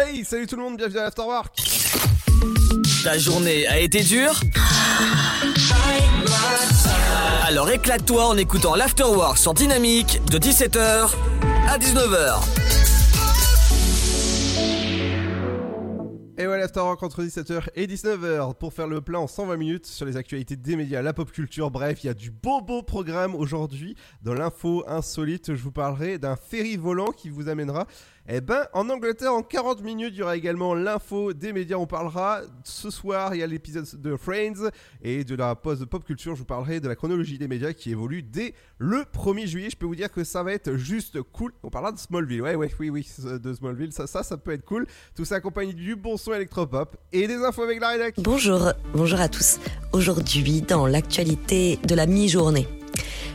Hey, salut tout le monde, bienvenue à l'Afterwork Ta journée a été dure Alors éclate-toi en écoutant l'Afterwork sur Dynamique de 17h à 19h. Et voilà, l'Afterwork entre 17h et 19h pour faire le plein en 120 minutes sur les actualités des médias, la pop culture. Bref, il y a du beau beau programme aujourd'hui. Dans l'info insolite, je vous parlerai d'un ferry volant qui vous amènera eh ben, en Angleterre, en 40 minutes, il y aura également l'info des médias. On parlera ce soir, il y a l'épisode de Friends et de la pause de pop culture. Je vous parlerai de la chronologie des médias qui évolue dès le 1er juillet. Je peux vous dire que ça va être juste cool. On parlera de Smallville. Ouais, ouais, oui, oui, de Smallville. Ça, ça, peut être cool. Tout ça accompagné du bon son électropop et des infos avec la rédac. Bonjour, bonjour à tous. Aujourd'hui, dans l'actualité de la mi-journée.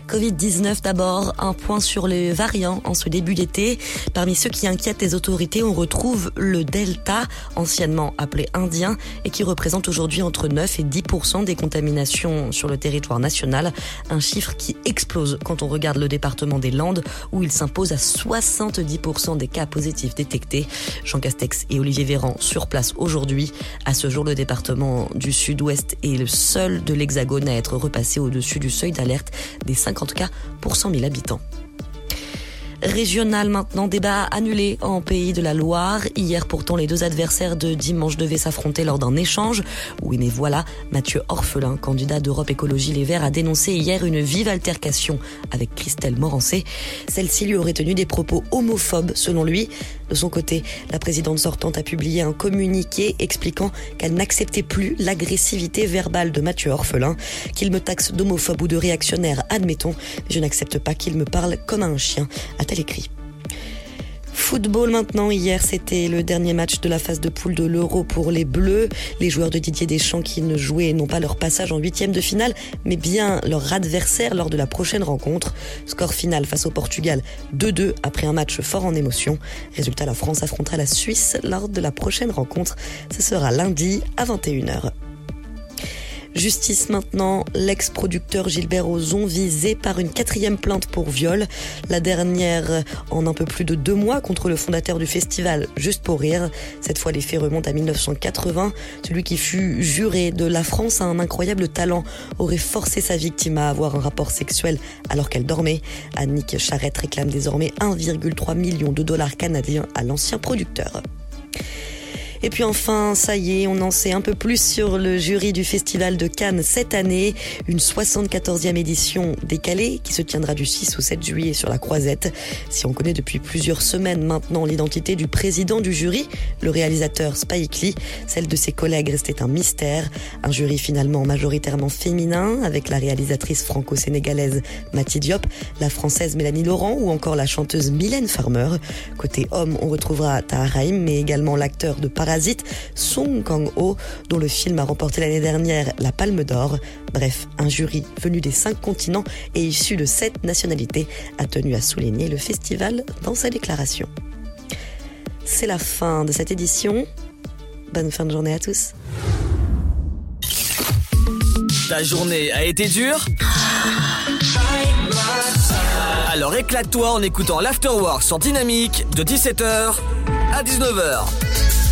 Covid-19 d'abord, un point sur les variants en ce début d'été. Parmi ceux qui inquiètent les autorités, on retrouve le Delta, anciennement appelé Indien, et qui représente aujourd'hui entre 9 et 10% des contaminations sur le territoire national. Un chiffre qui explose quand on regarde le département des Landes, où il s'impose à 70% des cas positifs détectés. Jean Castex et Olivier Véran sur place aujourd'hui. À ce jour, le département du Sud-Ouest est le seul de l'Hexagone à être repassé au-dessus du seuil d'alerte des 5 50 cas pour 100 000 habitants. Régional maintenant, débat annulé en Pays de la Loire. Hier pourtant, les deux adversaires de dimanche devaient s'affronter lors d'un échange. Oui, mais voilà, Mathieu Orphelin, candidat d'Europe Écologie Les Verts, a dénoncé hier une vive altercation avec Christelle Morancé. Celle-ci lui aurait tenu des propos homophobes, selon lui. De son côté, la présidente sortante a publié un communiqué expliquant qu'elle n'acceptait plus l'agressivité verbale de Mathieu Orphelin, qu'il me taxe d'homophobe ou de réactionnaire, admettons, mais je n'accepte pas qu'il me parle comme à un chien écrit. Football maintenant, hier c'était le dernier match de la phase de poule de l'Euro pour les Bleus. Les joueurs de Didier Deschamps qui ne jouaient non pas leur passage en huitième de finale, mais bien leur adversaire lors de la prochaine rencontre. Score final face au Portugal 2-2 après un match fort en émotion. Résultat, la France affrontera la Suisse lors de la prochaine rencontre. Ce sera lundi à 21h. Justice maintenant, l'ex-producteur Gilbert Ozon visé par une quatrième plainte pour viol. La dernière en un peu plus de deux mois contre le fondateur du festival Juste pour rire. Cette fois, les faits remontent à 1980. Celui qui fut juré de la France a un incroyable talent aurait forcé sa victime à avoir un rapport sexuel alors qu'elle dormait. Annick Charrette réclame désormais 1,3 million de dollars canadiens à l'ancien producteur. Et puis enfin, ça y est, on en sait un peu plus sur le jury du Festival de Cannes cette année. Une 74e édition décalée qui se tiendra du 6 au 7 juillet sur la Croisette. Si on connaît depuis plusieurs semaines maintenant l'identité du président du jury, le réalisateur Spike Lee, celle de ses collègues restait un mystère. Un jury finalement majoritairement féminin avec la réalisatrice franco-sénégalaise Mathilde Diop, la française Mélanie Laurent ou encore la chanteuse Mylène Farmer. Côté homme, on retrouvera Tahar mais également l'acteur de Paradis Song Kang-ho, dont le film a remporté l'année dernière la Palme d'Or. Bref, un jury venu des cinq continents et issu de sept nationalités a tenu à souligner le festival dans sa déclaration. C'est la fin de cette édition. Bonne fin de journée à tous. Ta journée a été dure? Alors éclate-toi en écoutant l'Afterwork sur Dynamique de 17h à 19h.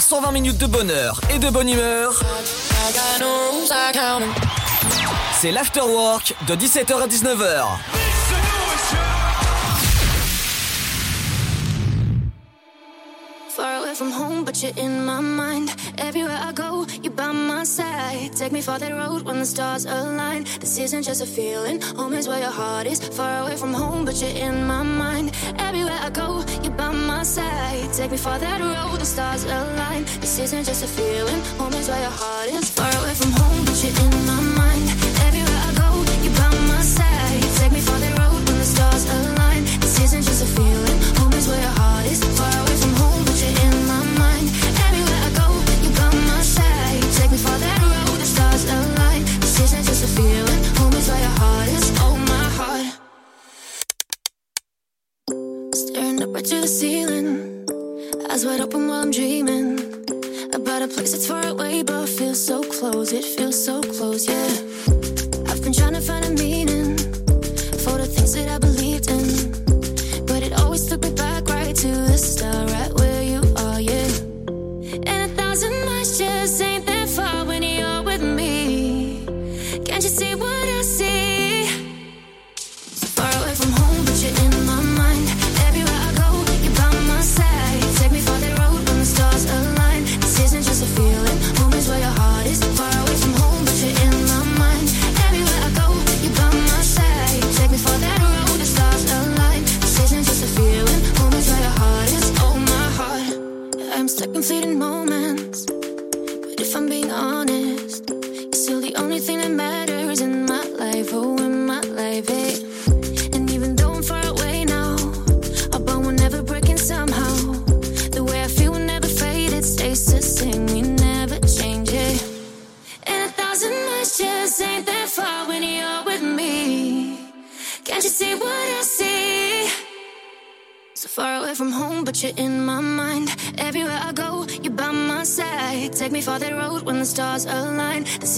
120 minutes de bonheur et de bonne humeur. C'est l'afterwork de 17h à 19h. Far away from home, but you're in my mind. Everywhere I go, you're by my side. Take me for that road when the stars align. This isn't just a feeling, home is where your heart is. Far away from home, but you're in my mind. Everywhere I go, my side. Take me far that road, the stars align. This isn't just a feeling, home is where your heart is. Far away from home, but you're in my mind.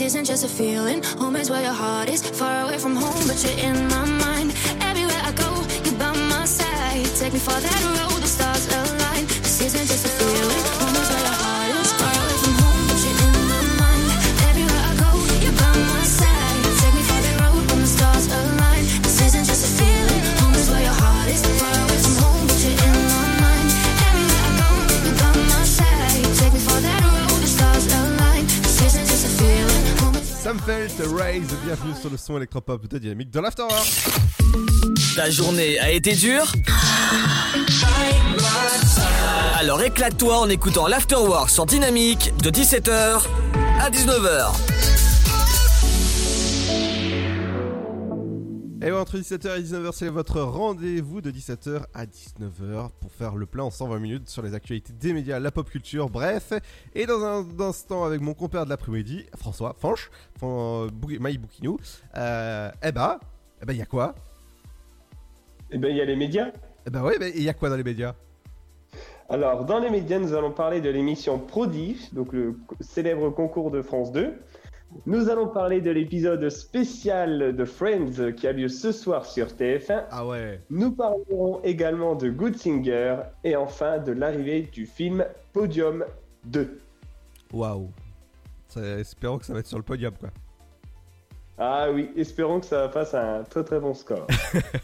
Isn't just a feeling, home is where your heart is. Far away from home, but you're in my mind. Everywhere I go, you're by my side. Take me for that road, Felt, bienvenue sur le son électropop de Dynamique de. Ta journée a été dure Alors éclate-toi en écoutant l'Afterwork sur Dynamique de 17h à 19h. Entre 17h et 19h, c'est votre rendez-vous de 17h à 19h pour faire le plein en 120 minutes sur les actualités des médias, la pop culture, bref. Et dans un instant, avec mon compère de l'après-midi, François Fanche, Maï Boukinou, euh, eh bah, eh bah, il y a quoi? Eh ben, il y a les médias. Eh bah, ouais, mais il y a quoi dans les médias? Alors, dans les médias, nous allons parler de l'émission Prodige, donc le célèbre concours de France 2. Nous allons parler de l'épisode spécial de Friends qui a lieu ce soir sur TF1. Ah ouais. Nous parlerons également de Good Singer et enfin de l'arrivée du film Podium 2. Waouh. Espérons que ça va être sur le podium, quoi. Ah oui, espérons que ça fasse un très très bon score.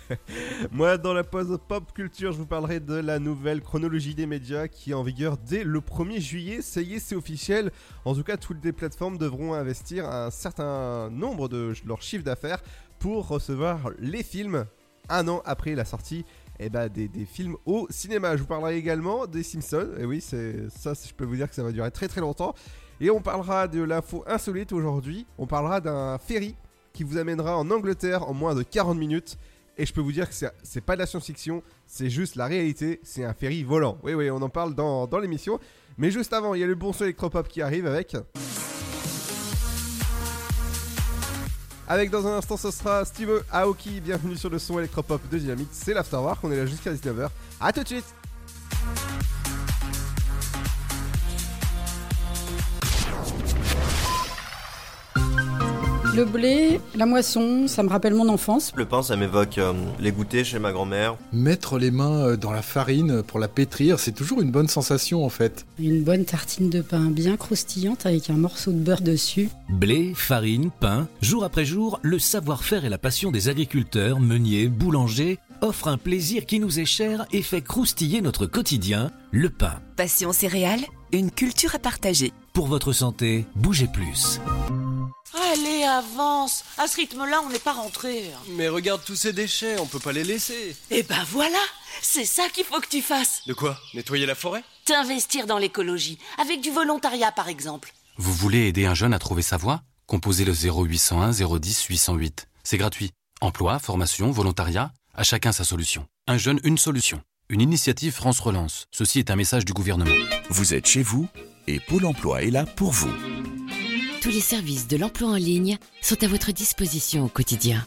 Moi, dans la pause pop culture, je vous parlerai de la nouvelle chronologie des médias qui est en vigueur dès le 1er juillet. Ça y est, c'est officiel. En tout cas, toutes les plateformes devront investir un certain nombre de leur chiffre d'affaires pour recevoir les films un an après la sortie eh ben, des, des films au cinéma. Je vous parlerai également des Simpsons. Et oui, c'est ça, je peux vous dire que ça va durer très très longtemps. Et on parlera de l'info insolite aujourd'hui. On parlera d'un ferry qui vous amènera en Angleterre en moins de 40 minutes. Et je peux vous dire que c'est- pas de la science-fiction, c'est juste la réalité, c'est un ferry volant. Oui, oui, on en parle dans, dans l'émission. Mais juste avant, il y a le bon son électropop qui arrive avec. Avec dans un instant, ce sera Steve Aoki. Bienvenue sur le son électropop de Dynamite. C'est l'Afterwork, on est là jusqu'à 19h. A tout de suite! Le blé, la moisson, ça me rappelle mon enfance. Le pain, ça m'évoque euh, les goûters chez ma grand-mère. Mettre les mains euh, dans la farine pour la pétrir, c'est toujours une bonne sensation en fait. Une bonne tartine de pain bien croustillante avec un morceau de beurre dessus. Blé, farine, pain, jour après jour, le savoir-faire et la passion des agriculteurs, meuniers, boulangers offrent un plaisir qui nous est cher et fait croustiller notre quotidien, le pain. Passion céréales, une culture à partager. Pour votre santé, bougez plus. Allez, avance À ce rythme-là, on n'est pas rentré. Mais regarde tous ces déchets, on peut pas les laisser. Eh ben voilà C'est ça qu'il faut que tu fasses De quoi? Nettoyer la forêt? T'investir dans l'écologie, avec du volontariat par exemple. Vous voulez aider un jeune à trouver sa voie? Composez le 0801 010 808. C'est gratuit. Emploi, formation, volontariat, à chacun sa solution. Un jeune, une solution. Une initiative France Relance. Ceci est un message du gouvernement. Vous êtes chez vous et Pôle emploi est là pour vous. Tous les services de l'emploi en ligne sont à votre disposition au quotidien.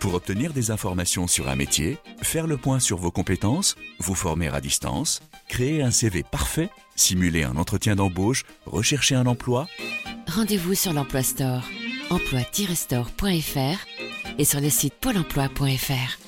Pour obtenir des informations sur un métier, faire le point sur vos compétences, vous former à distance, créer un CV parfait, simuler un entretien d'embauche, rechercher un emploi, Rendez-vous sur l'Emploi Store, emploi-store.fr et sur le site pôle emploi.fr.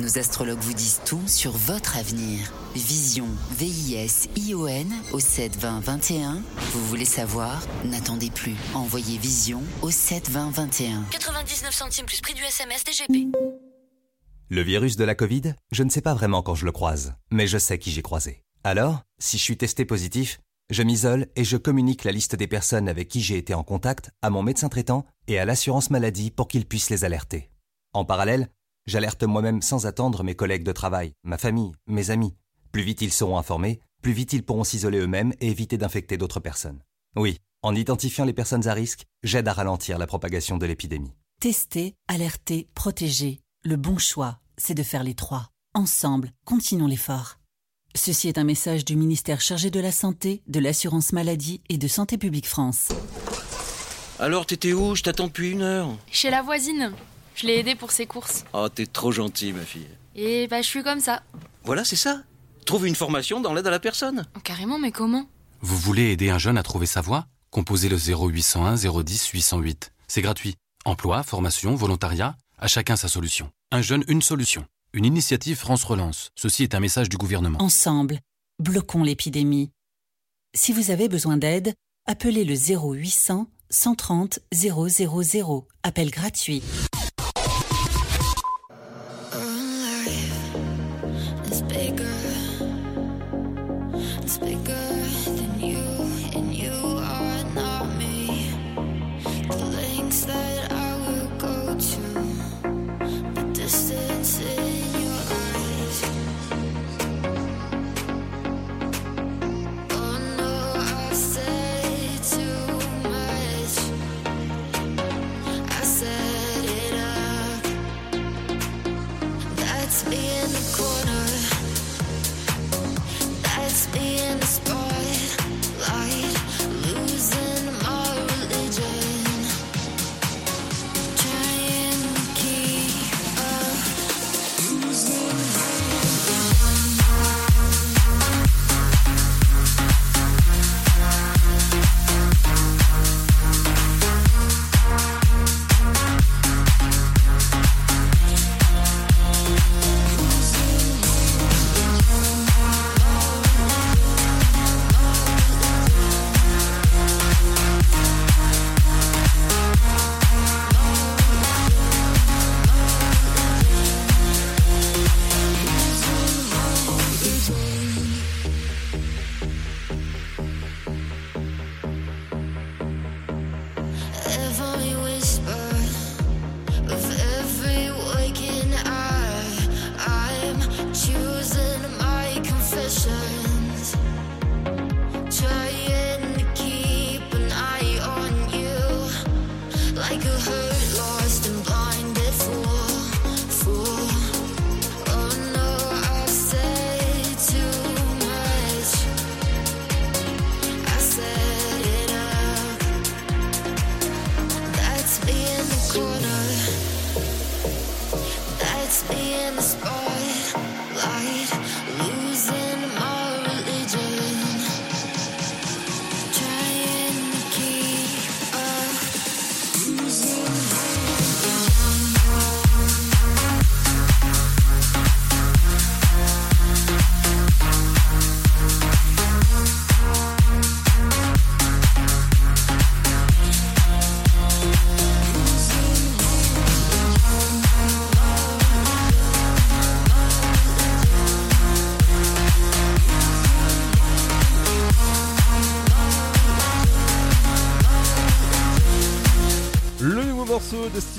Nos astrologues vous disent tout sur votre avenir. Vision, V-I-S-I-O-N au 7 20 21. Vous voulez savoir? N'attendez plus. Envoyez Vision au 7 20 21. 99 centimes plus prix du SMS DGP. Le virus de la Covid, je ne sais pas vraiment quand je le croise, mais je sais qui j'ai croisé. Alors, si je suis testé positif, je m'isole et je communique la liste des personnes avec qui j'ai été en contact à mon médecin traitant et à l'assurance maladie pour qu'ils puissent les alerter. En parallèle, J'alerte moi-même sans attendre mes collègues de travail, ma famille, mes amis. Plus vite ils seront informés, plus vite ils pourront s'isoler eux-mêmes et éviter d'infecter d'autres personnes. Oui, en identifiant les personnes à risque, j'aide à ralentir la propagation de l'épidémie. Tester, alerter, protéger. Le bon choix, c'est de faire les trois. Ensemble, continuons l'effort. Ceci est un message du ministère chargé de la Santé, de l'Assurance Maladie et de Santé Publique France. Alors, t'étais où? Je t'attends depuis une heure. Chez la voisine. Je l'ai aidé pour ses courses. Oh, t'es trop gentil, ma fille. Et bah, je suis comme ça. Voilà, c'est ça. Trouve une formation dans l'aide à la personne. Oh, carrément, mais comment? Vous voulez aider un jeune à trouver sa voie? Composez le 0801 010 808. C'est gratuit. Emploi, formation, volontariat, à chacun sa solution. Un jeune, une solution. Une initiative France Relance. Ceci est un message du gouvernement. Ensemble, bloquons l'épidémie. Si vous avez besoin d'aide, appelez le 0800 130 000. Appel gratuit. It's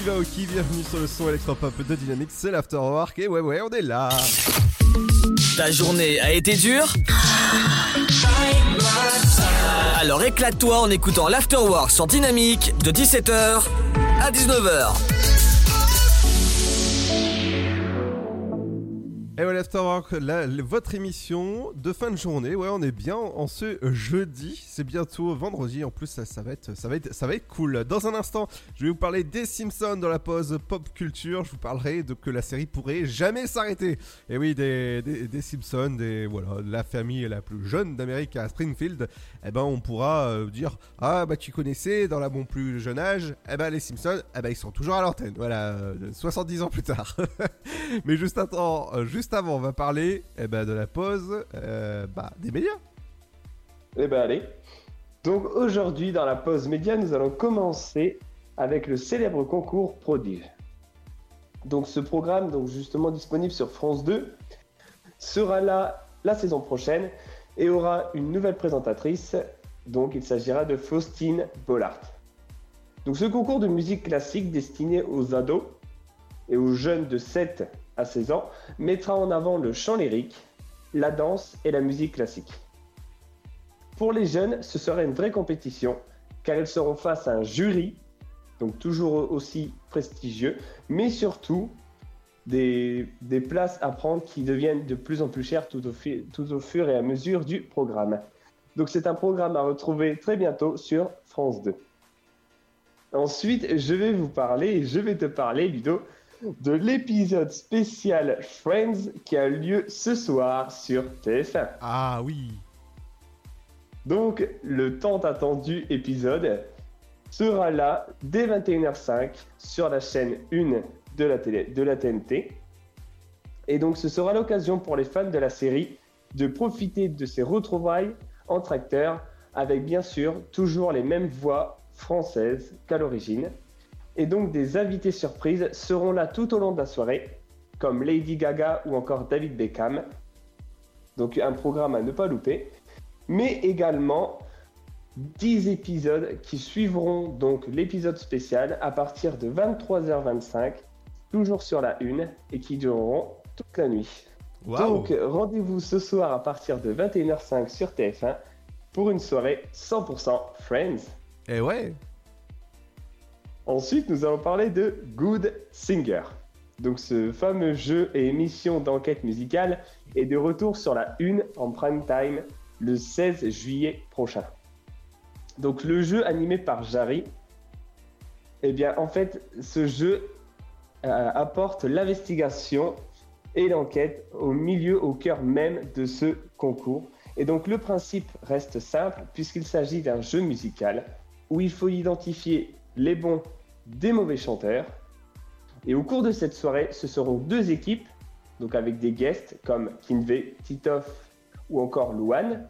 bienvenue sur le son électropop de Dynamics, c'est l'Afterwork et ouais ouais on est là Ta journée a été dure Alors éclate-toi en écoutant l'Afterwork sur Dynamique de 17h à 19h. Et voilà, Afterwork, la- votre émission de fin de journée. Ouais, on est bien en ce jeudi. Bientôt vendredi. En plus, ça, va être, ça, va être, ça va être cool. Dans un instant, je vais vous parler des Simpsons dans la pause pop culture. Je vous parlerai de que la série pourrait jamais s'arrêter. Et oui, des, des, des Simpsons, des, voilà, la famille la plus jeune d'Amérique à Springfield. Eh ben, on pourra euh, dire Ah, bah, tu connaissais dans la bon plus jeune âge. Eh ben, les Simpsons, eh ben, ils sont toujours à l'antenne. Voilà, euh, 70 ans plus tard. Mais juste, euh, juste avant, on va parler eh ben, de la pause euh, bah, des médias. Eh ben allez. Donc aujourd'hui, dans la pause média, nous allons commencer avec le célèbre concours Prodige. Donc ce programme, donc justement disponible sur France 2, sera là la saison prochaine et aura une nouvelle présentatrice. Donc il s'agira de Faustine Bollard. Donc ce concours de musique classique destiné aux ados et aux jeunes de 7 à 16 ans mettra en avant le chant lyrique, la danse et la musique classique. Pour les jeunes, ce serait une vraie compétition, car ils seront face à un jury, donc toujours aussi prestigieux, mais surtout des, places à prendre qui deviennent de plus en plus chères tout au, tout au fur et à mesure du programme. Donc c'est un programme à retrouver très bientôt sur France 2. Ensuite, je vais vous parler, je vais te parler, Ludo, de l'épisode spécial Friends qui a lieu ce soir sur TF1. Ah oui. Donc, le tant attendu épisode sera là dès 21h05 sur la chaîne 1 de la, TNT. Et donc, ce sera l'occasion pour les fans de la série de profiter de ces retrouvailles entre acteurs avec bien sûr toujours les mêmes voix françaises qu'à l'origine. Et donc, des invités surprises seront là tout au long de la soirée, comme Lady Gaga ou encore David Beckham. Donc, un programme à ne pas louper mais également 10 épisodes qui suivront donc l'épisode spécial à partir de 23h25, toujours sur la une, et qui dureront toute la nuit. Donc rendez-vous ce soir à partir de 21h05 sur TF1 pour une soirée 100% Friends. Et ouais. Ensuite, nous allons parler de Good Singer. Donc ce fameux jeu et émission d'enquête musicale est de retour sur la une en prime time le 16 juillet prochain. Donc le jeu animé par Jarry, eh bien en fait ce jeu euh, apporte l'investigation et l'enquête au milieu, au cœur même de ce concours. Et donc le principe reste simple puisqu'il s'agit d'un jeu musical où il faut identifier les bons des mauvais chanteurs. Et au cours de cette soirée, ce seront deux équipes, donc avec des guests comme Kinvey, Titoff ou encore Louane,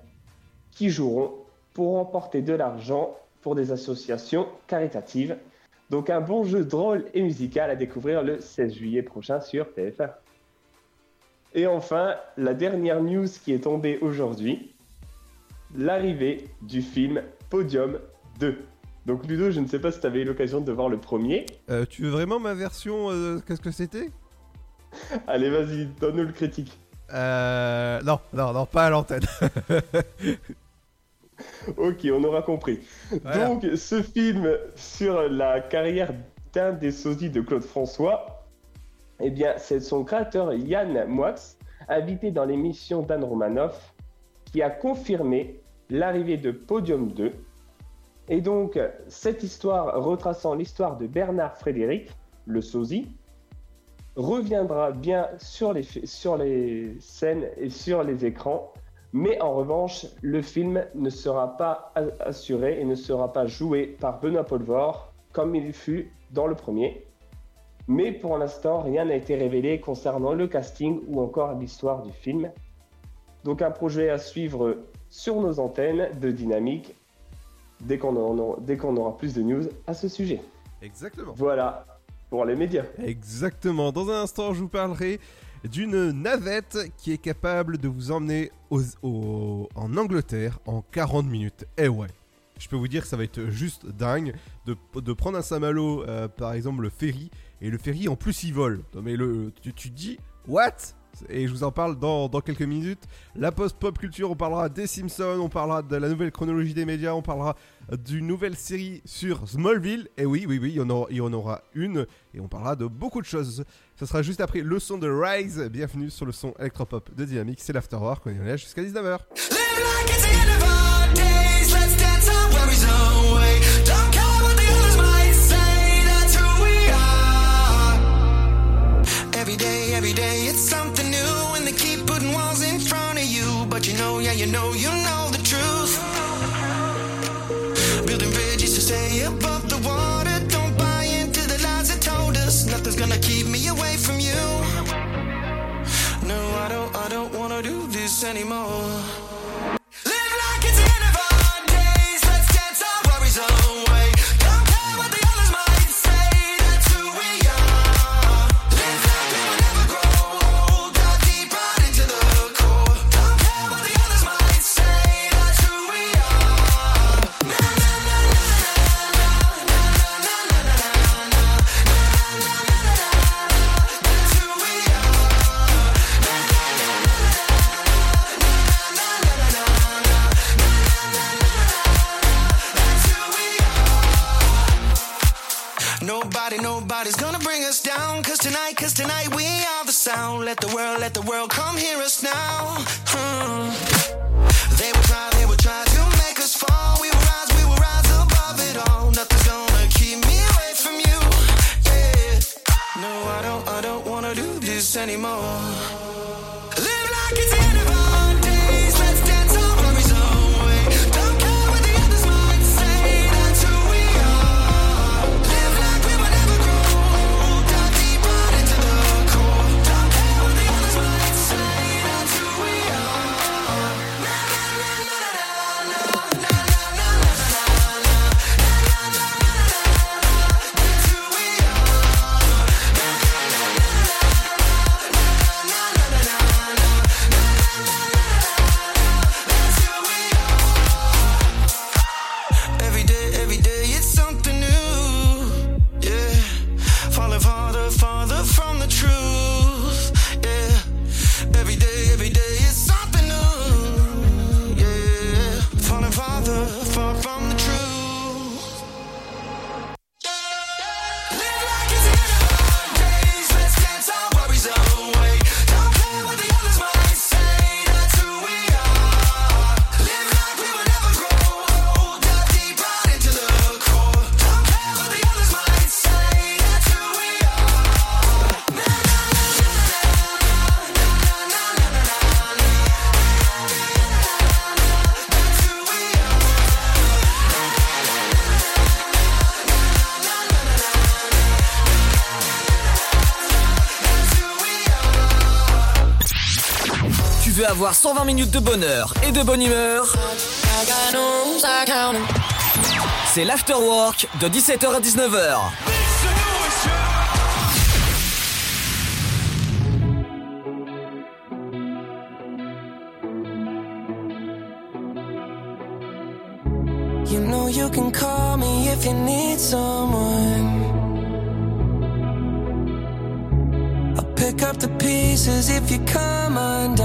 qui joueront pour remporter de l'argent pour des associations caritatives. Donc un bon jeu drôle et musical à découvrir le 16 juillet prochain sur TF1. Et enfin, la dernière news qui est tombée aujourd'hui, l'arrivée du film Podium 2. Donc Ludo, je ne sais pas si tu avais eu l'occasion de voir le premier. Euh, tu veux vraiment ma version euh, Qu'est-ce que c'était? Allez, vas-y, donne-nous le critique. Euh. Non, non, non, pas à l'antenne. ok, on aura compris. Voilà. Donc, ce film sur la carrière d'un des sosies de Claude François, eh bien, c'est son créateur Yann Moix, invité dans l'émission d'Anne Romanoff, qui a confirmé l'arrivée de Podium 2. Et donc, cette histoire retraçant l'histoire de Bernard Frédéric, le sosie, reviendra bien sur les, sur les scènes et sur les écrans, mais en revanche, le film ne sera pas assuré et ne sera pas joué par Benoît Poelvoort comme il fut dans le premier. Mais pour l'instant, rien n'a été révélé concernant le casting ou encore l'histoire du film. Donc un projet à suivre sur nos antennes de Dynamique dès qu'on en aura- dès qu'on aura plus de news à ce sujet. Exactement. Voilà pour les médias. Exactement. Dans un instant, je vous parlerai d'une navette qui est capable de vous emmener aux, en Angleterre en 40 minutes. Eh ouais. Je peux vous dire que ça va être juste dingue de, de prendre un Saint-Malo, euh, par exemple le ferry, et le ferry en plus il vole. Non, mais le, tu, tu dis, what? Et je vous en parle dans, dans quelques minutes. La post-pop culture, on parlera des Simpsons, on parlera de la nouvelle chronologie des médias, on parlera d'une nouvelle série sur Smallville. Et oui, oui, oui, il y, en aura, il y en aura une et on parlera de beaucoup de choses. Ça sera juste après le son de Rise. Bienvenue sur le son électropop de Dynamique. C'est l'After War qu'on est jusqu'à 19h. every day it's something new and they keep putting walls in front of you but you know yeah you know you know away from you. No, I don't, I don't wanna do this anymore. avoir 120 minutes de bonheur et de bonne humeur, c'est l'afterwork de 17h à 19h. You know you can call me if you need someone. I'll pick up the pieces if you come undone.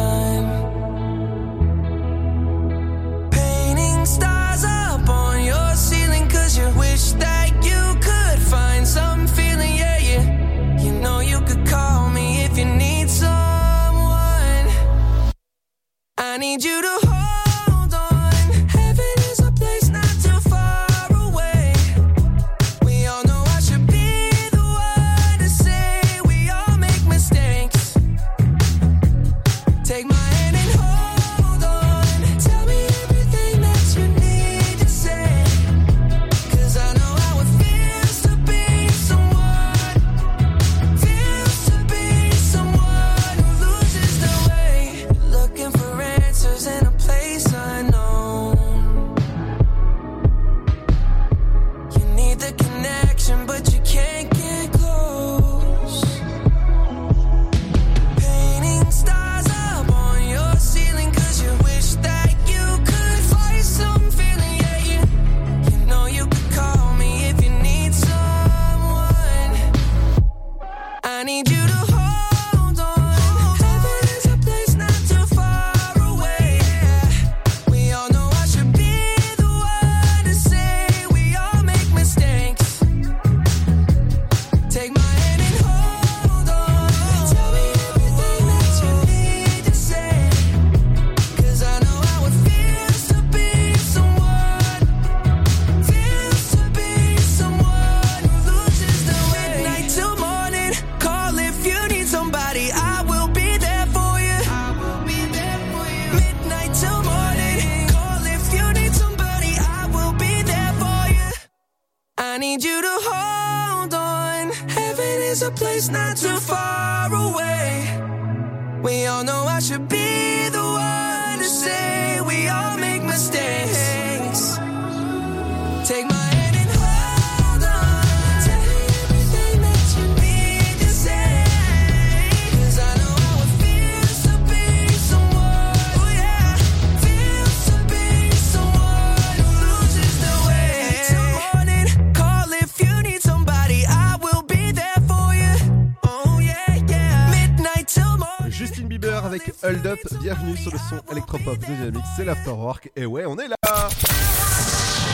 Sur le son électropop de Dynamics, c'est l'Afterwork, et ouais, on est là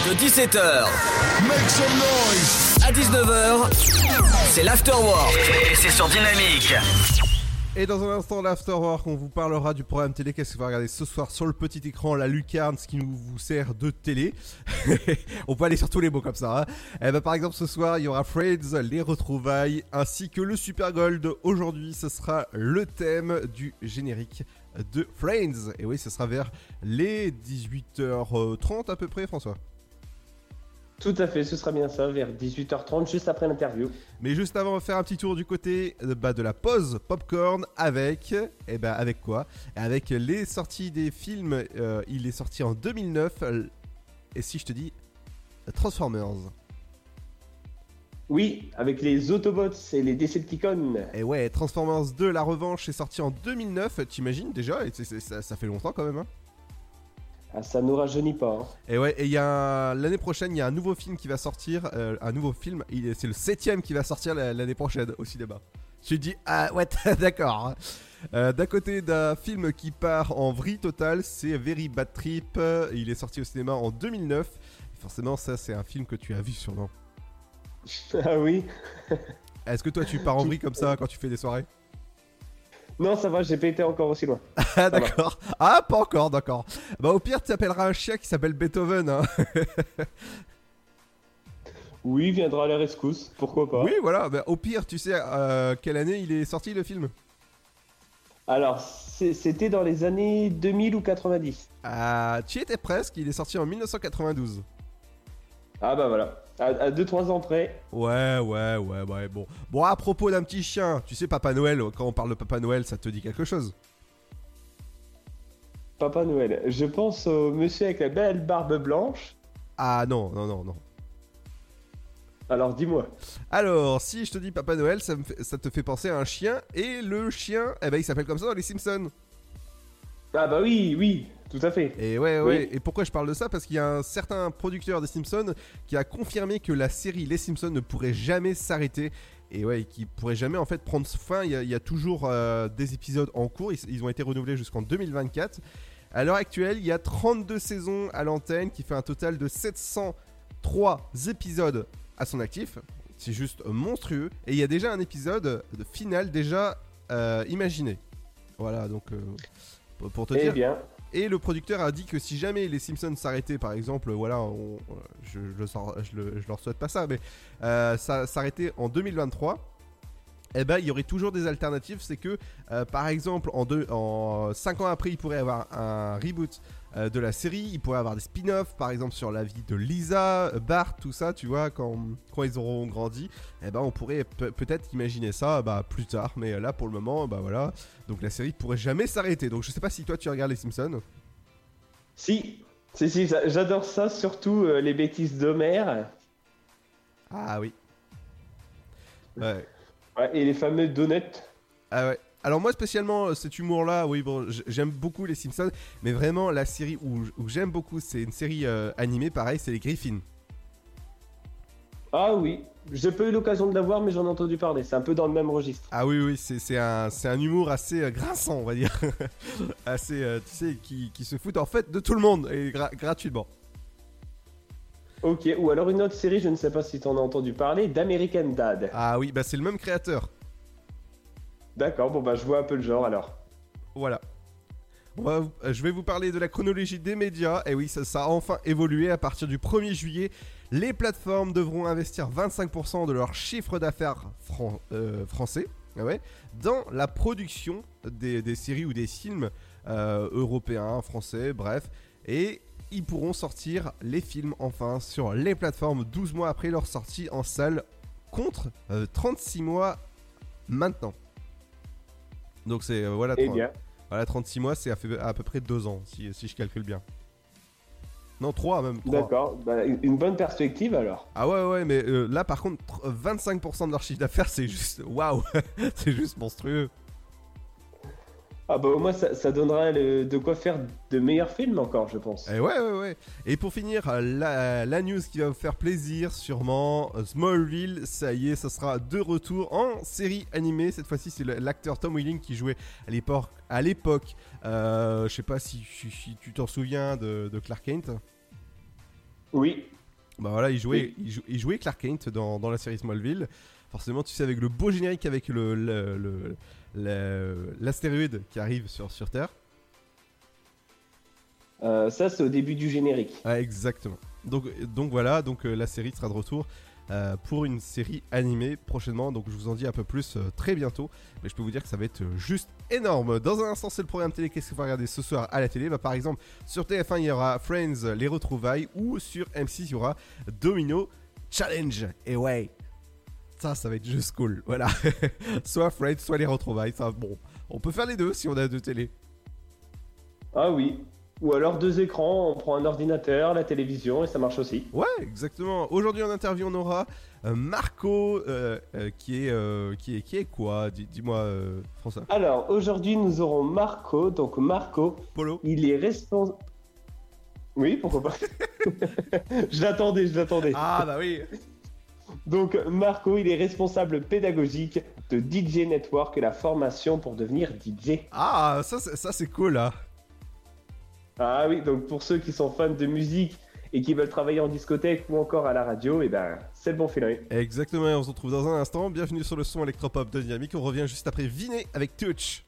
De 17h à 19h, c'est l'Afterwork. Et c'est sur Dynamique. Et dans un instant, l'Afterwork, on vous parlera du programme télé, qu'est-ce que va regarder ce soir sur le petit écran, la lucarne, ce qui nous vous sert de télé? on peut aller sur tous les mots comme ça. Hein. Eh ben, par exemple, ce soir, il y aura Friends, les retrouvailles, ainsi que le Super Gold. Aujourd'hui, ce sera le thème du générique de Friends. Et oui, ce sera vers les 18h30 à peu près, François. Tout à fait, ce sera bien ça, vers 18h30, juste après l'interview. Mais juste avant, on va faire un petit tour du côté euh, bah, de la pause popcorn avec, eh ben, avec quoi? Avec les sorties des films. euh, il est sorti en 2009. euh, Et si je te dis Transformers. Oui, avec les Autobots et les Decepticons. Et ouais, Transformers 2, la revanche, est sorti en 2009. T'imagines déjà? Et ça, ça fait longtemps quand même. Hein Ah, ça nous rajeunit pas. hein. et ouais, et il y a un- l'année prochaine, il y a un nouveau film qui va sortir. euh, un nouveau film. il est- C'est le septième qui va sortir la- l'année prochaine au cinéma. Tu dis, ah ouais, d'accord. hein. Euh, D'un côté, d'un film qui part en vrille totale, c'est Very Bad Trip. Il est sorti au cinéma en 2009. Et forcément, ça, c'est un film que tu as vu sûrement. Ah oui Est-ce que toi, tu pars en vrille comme ça quand tu fais des soirées? Non, ça va, j'ai pas été encore aussi loin. Ah, d'accord. Ah, pas encore, d'accord. Bah, au pire, tu appelleras un chien qui s'appelle Beethoven. Hein. Oui, il viendra à la rescousse, pourquoi pas. Oui, voilà. Bah, au pire, tu sais euh, quelle année il est sorti le film? Alors, c'était dans les années 2000 ou 90 Ah, tu étais presque. Il est sorti en 1992. Ah bah voilà, à 2-3 ans près. Ouais, ouais, ouais, ouais. Bon, bon. À propos d'un petit chien, tu sais, Papa Noël. Quand on parle de Papa Noël, ça te dit quelque chose? Papa Noël. Je pense au monsieur avec la belle barbe blanche. Ah non, non, non, non. Alors dis-moi. Alors, si je te dis Papa Noël, ça, me fait- ça te fait penser à un chien. Et le chien, eh ben, il s'appelle comme ça dans les Simpsons. Ah bah oui, oui, tout à fait. Et ouais, Oui. ouais. Et pourquoi je parle de ça? Parce qu'il y a un certain producteur des Simpsons qui a confirmé que la série Les Simpsons ne pourrait jamais s'arrêter. Et ouais, qui pourrait jamais en fait prendre fin. Il y a, il y a toujours euh, des épisodes en cours. Ils, ils ont été renouvelés jusqu'en 2024. À l'heure actuelle, il y a 32 saisons à l'antenne qui fait un total de 703 épisodes à son actif. C'est juste monstrueux. Et il y a déjà un épisode de final déjà euh, imaginé. Voilà, donc euh, pour- pour te Eh dire. bien. Et le producteur a dit que si jamais les Simpsons s'arrêtaient, par exemple, voilà, on- je, je, leur souhaite pas ça, mais euh, en 2023, eh ben il y aurait toujours des alternatives. C'est que, euh, par exemple, en, deux, en 5 ans après, il pourrait y avoir un reboot euh, de la série, il pourrait y avoir des spin-offs, par exemple sur la vie de Lisa, euh, Bart, tout ça, tu vois, quand, quand ils auront grandi, eh ben on pourrait pe- peut-être imaginer ça bah, plus tard, mais là pour le moment, bah voilà, donc la série pourrait jamais s'arrêter. Donc je sais pas si toi tu regardes les Simpsons. Si, si, si, j'a- j'adore ça, surtout euh, les bêtises d'Homer. Ah oui. Ouais. Ouais, et les fameux donuts. Ah ouais. Alors moi spécialement euh, cet humour là, oui bon j'aime beaucoup les Simpsons, mais vraiment la série où, où j'aime beaucoup c'est une série euh, animée pareil, c'est les Griffins. Ah oui, j'ai pas eu l'occasion de la voir, mais j'en ai entendu parler. C'est un peu dans le même registre. Ah oui oui c'est c'est un, c'est un humour assez euh, grinçant on va dire, assez euh, tu sais qui, qui se fout en fait de tout le monde et gra- gratuitement. Ok, ou alors une autre série, je ne sais pas si tu en as entendu parler, d'American Dad. Ah oui bah c'est le même créateur. D'accord, bon bah je vois un peu le genre alors. Voilà. Euh, je vais vous parler de la chronologie des médias. Et oui, ça, a enfin évolué. À partir du 1er juillet, les plateformes devront investir 25% de leur chiffre d'affaires euh, français ah dans la production des, séries ou des films euh, européens, français, bref. Et ils pourront sortir les films enfin sur les plateformes 12 mois après leur sortie en salle contre euh, 36 mois maintenant. Donc c'est euh, voilà, Eh 30 bien. voilà 36 mois, c'est à, à peu près 2 ans si, si je calcule bien. Non, 3 même. D'accord, bah, une bonne perspective alors. Ah ouais ouais mais euh, là par contre tr- 25% de leur chiffre d'affaires c'est juste waouh c'est juste monstrueux. Ah bah au moins ça, ça donnera le- de quoi faire de meilleurs films encore, je pense. Et ouais, ouais, ouais. Et pour finir, la, la news qui va vous faire plaisir, sûrement, euh, Smallville, ça y est, ça sera de retour en série animée. Cette fois-ci, c'est l'acteur Tom Welling qui jouait à l'époque, à l'époque, euh, je sais pas si, tu t'en souviens de, de Clark Kent. Oui. Bah voilà, il jouait, il, jou- il jouait Clark Kent dans, dans la série Smallville. Forcément, tu sais, avec le beau générique, avec le- le- l'astéroïde qui arrive sur, sur Terre. Euh, ça c'est au début du générique. Ah, exactement. Donc, donc voilà, donc euh, la série sera de retour euh, pour une série animée prochainement. Donc je vous en dis un peu plus très bientôt. Mais je peux vous dire que ça va être juste énorme. Dans un instant, c'est le programme télé. Qu'est-ce qu'il faut regarder ce soir à la télé? Bah, Par exemple, sur TF1, il y aura Friends, les retrouvailles. Ou sur M6, il y aura Domino Challenge. Et ouais, ça, ça va être juste cool. Voilà. soit Friends, soit les retrouvailles. Ça, bon, on peut faire les deux si on a deux télé. Ah oui. Ou alors deux écrans, on prend un ordinateur, la télévision et ça marche aussi. Ouais, exactement. Aujourd'hui en interview, on aura euh, Marco, euh, euh, qui, est, euh, qui est qui est quoi? Dis- Dis-moi, François. Alors aujourd'hui nous aurons Marco. Donc Marco, Polo. il est responsable. Oui, pourquoi pas. je l'attendais, je l'attendais. Ah bah oui. Donc Marco, il est responsable pédagogique de DJ Network, la formation pour devenir DJ. Ah, ça, c'est- ça c'est cool là. Ah oui, donc pour ceux qui sont fans de musique et qui veulent travailler en discothèque ou encore à la radio, et ben c'est le bon. Exactement, et on se retrouve dans un instant. Bienvenue sur le son électropop de Dynamique. On revient juste après Vinet avec Touch.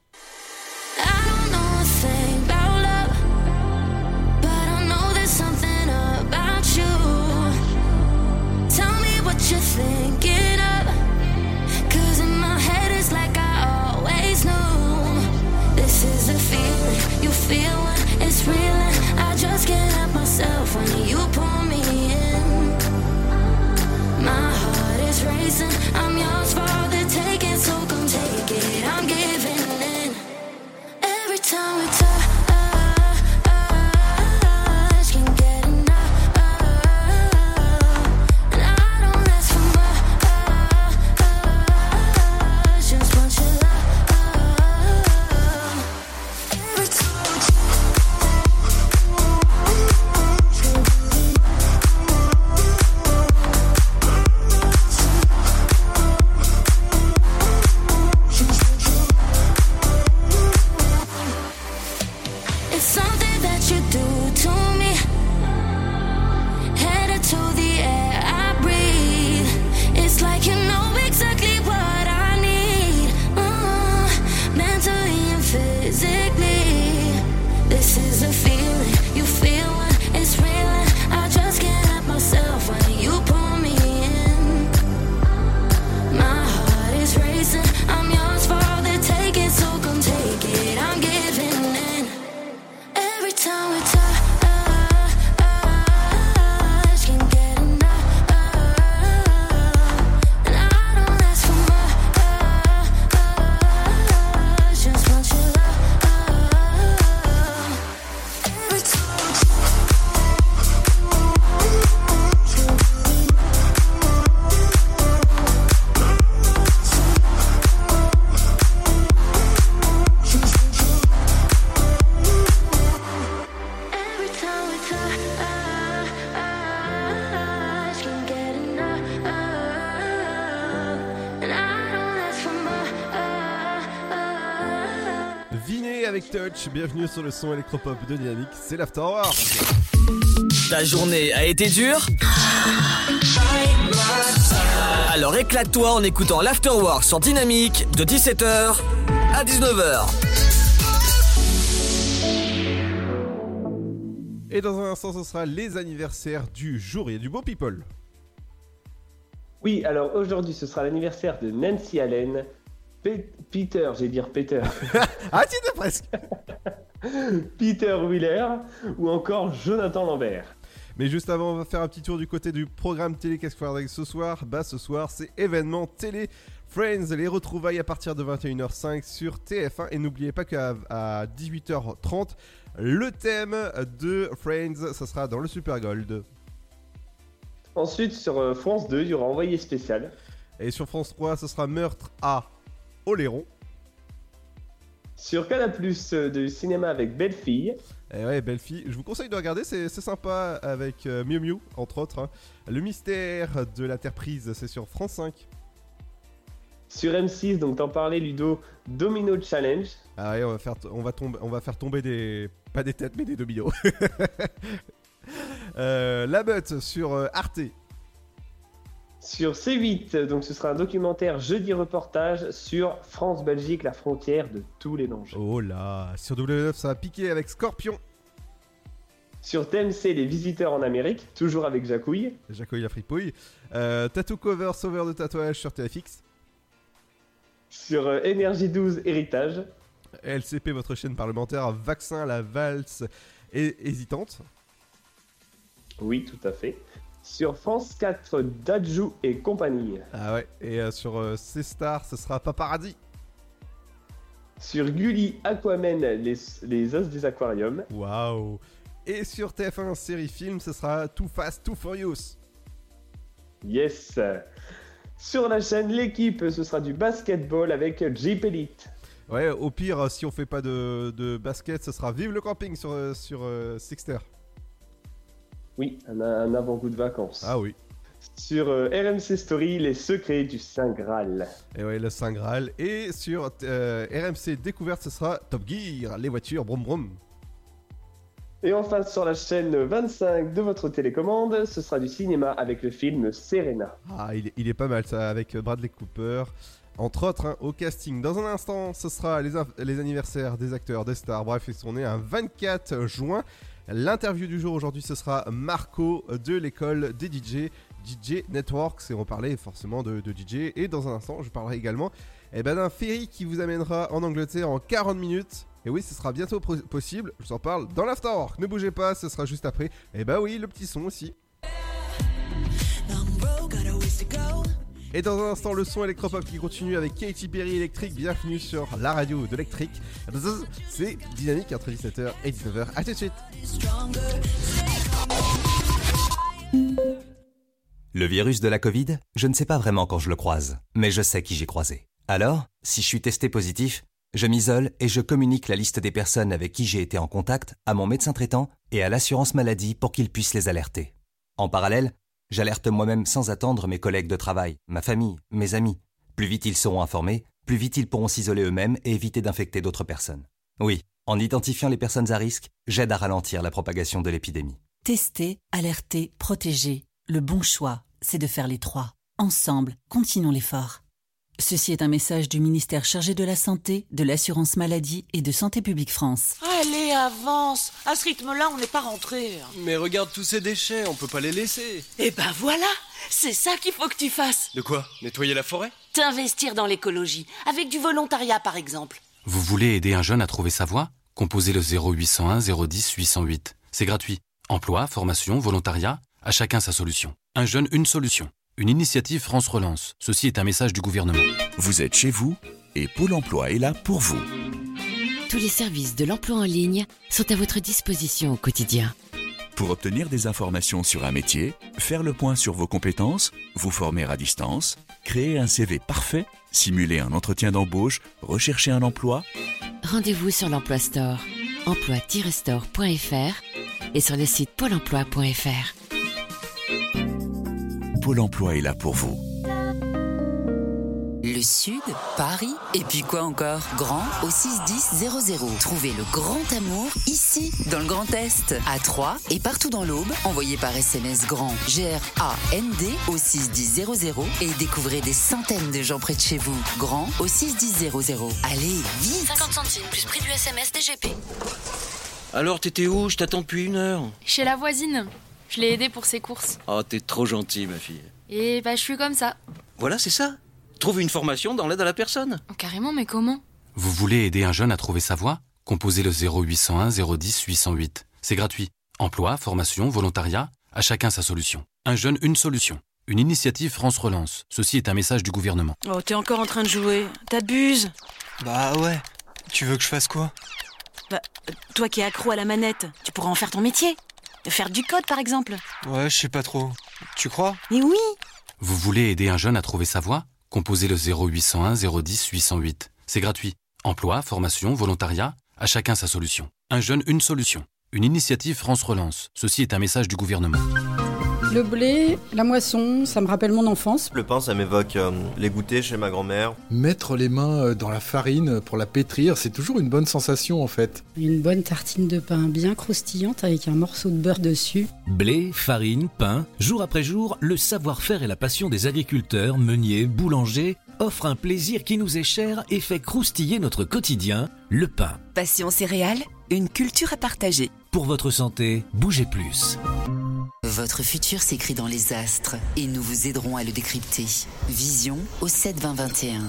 Bienvenue sur le son électropop de Dynamique. C'est l'Afterwork. Ta journée a été dure Alors éclate-toi en écoutant l'Afterwork sur Dynamique de 17h à 19h. Et dans un instant, ce sera les anniversaires du jour. Il y a du beau people. Oui, alors aujourd'hui ce sera l'anniversaire de Nancy Allen. Pe- Peter, j'ai dire Peter. ah, tu presque. Peter Wheeler ou encore Jonathan Lambert. Mais juste avant, on va faire un petit tour du côté du programme télé qu'est-ce qu'on ce soir Bah ce soir, c'est événement télé Friends, les retrouvailles à partir de 21h05 sur TF1 et n'oubliez pas qu'à à 18h30, le thème de Friends, ça sera dans le Super Gold. Ensuite, sur euh, France 2, il y aura Envoyé spécial. Et sur France 3, ce sera Meurtre à Oléron. Sur Canal Plus euh, de cinéma avec Belle Fille. Et ouais, Belle Fille. Je vous conseille de regarder, c'est sympa avec euh, Miu Miu, entre autres. hein. Le mystère de la Terre prise, c'est sur France 5. Sur M6, donc t'en parlais Ludo, Domino Challenge. Ah ouais, on va faire, on va tomber, on va faire tomber des, pas des têtes, mais des dominos. Euh, la meute sur Arte. Sur C8, donc ce sera un documentaire jeudi reportage sur France-Belgique, la frontière de tous les dangers. Oh là, sur W9, ça va piquer avec Scorpion. Sur TMC, les visiteurs en Amérique, toujours avec Jacouille. Jacouille la fripouille. Euh, tattoo cover, sauveur de tatouage sur TFX. Sur euh, Énergie 12, héritage. LCP, votre chaîne parlementaire. Vaccin, la valse et hésitante. Oui, tout à fait. Sur France 4, Dajou et compagnie. Ah ouais, et euh, sur euh, C-Star, ce sera Paparazzi. Sur Gulli, Aquaman, les, les os des aquariums. Waouh. Et sur TF1 série film, ce sera Too Fast, Too Furious. Yes. Sur la chaîne L'équipe, ce sera du basketball avec Jeep Elite. Ouais, au pire, si on fait pas de, de basket, ce sera Vive le camping sur, euh, sur euh, Sixter. Oui, un, un avant-goût de vacances. Ah oui. Sur euh, RMC Story, les secrets du Saint Graal. Et ouais, le Saint Graal. Et sur euh, RMC Découverte, ce sera Top Gear, les voitures, brom brom. Et enfin, sur la chaîne 25 de votre télécommande, ce sera du cinéma avec le film Serena. Ah, il est, il est pas mal ça, avec Bradley Cooper. Entre autres, hein, au casting. Dans un instant, ce sera les, anniversaires des acteurs, des stars. Bref, ils sont nés un 24 juin. L'interview du jour aujourd'hui, ce sera Marco de l'école des DJ, DJ Networks. Et on parlait forcément de, DJ. Et dans un instant, je parlerai également eh ben, d'un ferry qui vous amènera en Angleterre en 40 minutes. Et oui, ce sera bientôt possible. Je vous en parle dans l'Afterwork. Ne bougez pas, ce sera juste après. Et bah oui, le petit son aussi. Et dans un instant, le son électropop qui continue avec Katy Perry électrique. Bienvenue sur la radio d'électrique. C'est dynamique entre 17h et 19h. A tout de suite. Le virus de la Covid, je ne sais pas vraiment quand je le croise, mais je sais qui j'ai croisé. Alors, si je suis testé positif, je m'isole et je communique la liste des personnes avec qui j'ai été en contact à mon médecin traitant et à l'assurance maladie pour qu'ils puissent les alerter. En parallèle, j'alerte moi-même sans attendre mes collègues de travail, ma famille, mes amis. Plus vite ils seront informés, plus vite ils pourront s'isoler eux-mêmes et éviter d'infecter d'autres personnes. Oui, en identifiant les personnes à risque, j'aide à ralentir la propagation de l'épidémie. Tester, alerter, protéger. Le bon choix, c'est de faire les trois. Ensemble, continuons l'effort. Ceci est un message du ministère chargé de la Santé, de l'Assurance Maladie et de Santé Publique France. Allez, avance À ce rythme-là, on n'est pas rentré. Mais regarde tous ces déchets, on peut pas les laisser. Eh ben voilà C'est ça qu'il faut que tu fasses De quoi? Nettoyer la forêt? T'investir dans l'écologie, avec du volontariat par exemple. Vous voulez aider un jeune à trouver sa voie? Composez le 0801 010 808. C'est gratuit. Emploi, formation, volontariat, à chacun sa solution. Un jeune, une solution. Une initiative France Relance. Ceci est un message du gouvernement. Vous êtes chez vous et Pôle emploi est là pour vous. Tous les services de l'emploi en ligne sont à votre disposition au quotidien. Pour obtenir des informations sur un métier, faire le point sur vos compétences, vous former à distance, créer un CV parfait, simuler un entretien d'embauche, rechercher un emploi, Rendez-vous sur l'Emploi Store, emploi-store.fr et sur le site pôle emploi.fr. Pôle emploi est là pour vous. Le Sud, Paris, et puis quoi encore? Grand au 61000. Trouvez le grand amour ici, dans le Grand Est, à Troyes et partout dans l'Aube. Envoyez par SMS grand G-R-A-N-D au 61000 et découvrez des centaines de gens près de chez vous. Grand au 61000. Allez, vite 50 centimes plus prix du SMS DGP. Alors, t'étais où? Je t'attends depuis une heure. Chez la voisine. Je l'ai aidée pour ses courses. Oh, t'es trop gentil, ma fille. Et bah, je suis comme ça. Voilà, c'est ça. Trouve une formation dans l'aide à la personne. Oh, carrément, mais comment? Vous voulez aider un jeune à trouver sa voie? Composez le 0801 010 808. C'est gratuit. Emploi, formation, volontariat, à chacun sa solution. Un jeune, une solution. Une initiative France Relance. Ceci est un message du gouvernement. Oh, t'es encore en train de jouer. T'abuses. Bah ouais. Tu veux que je fasse quoi? Bah, toi qui es accro à la manette, tu pourras en faire ton métier. Faire du code, par exemple. Ouais, je sais pas trop. Tu crois? Mais oui Vous voulez aider un jeune à trouver sa voie? Composez le 0801 010 808. C'est gratuit. Emploi, formation, volontariat, à chacun sa solution. Un jeune, une solution. Une initiative France Relance. Ceci est un message du gouvernement. Le blé, la moisson, ça me rappelle mon enfance. Le pain, ça m'évoque euh, les goûters chez ma grand-mère. Mettre les mains euh, dans la farine pour la pétrir, c'est toujours une bonne sensation en fait. Une bonne tartine de pain bien croustillante avec un morceau de beurre dessus. Blé, farine, pain, jour après jour, le savoir-faire et la passion des agriculteurs, meuniers, boulangers offrent un plaisir qui nous est cher et fait croustiller notre quotidien, le pain. Passion céréales, une culture à partager. Pour votre santé, bougez plus. Votre futur s'écrit dans les astres et nous vous aiderons à le décrypter. Vision au 7 20 21.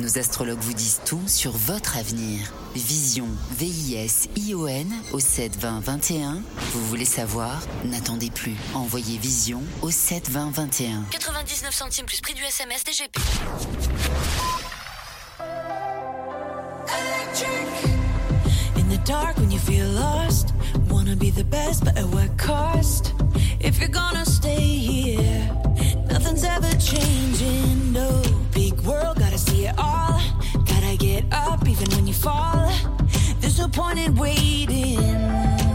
Nos astrologues vous disent tout sur votre avenir. Vision, V-I-S-I-O-N au 7 20 21. Vous voulez savoir? N'attendez plus. Envoyez Vision au 7 20 21. 99 centimes plus prix du SMS DGP. In the dark when you feel lost, wanna be the best, but at what cost? If you're gonna stay here, nothing's ever changing. No big world, it all. Gotta get up even when you fall. There's no point in waiting.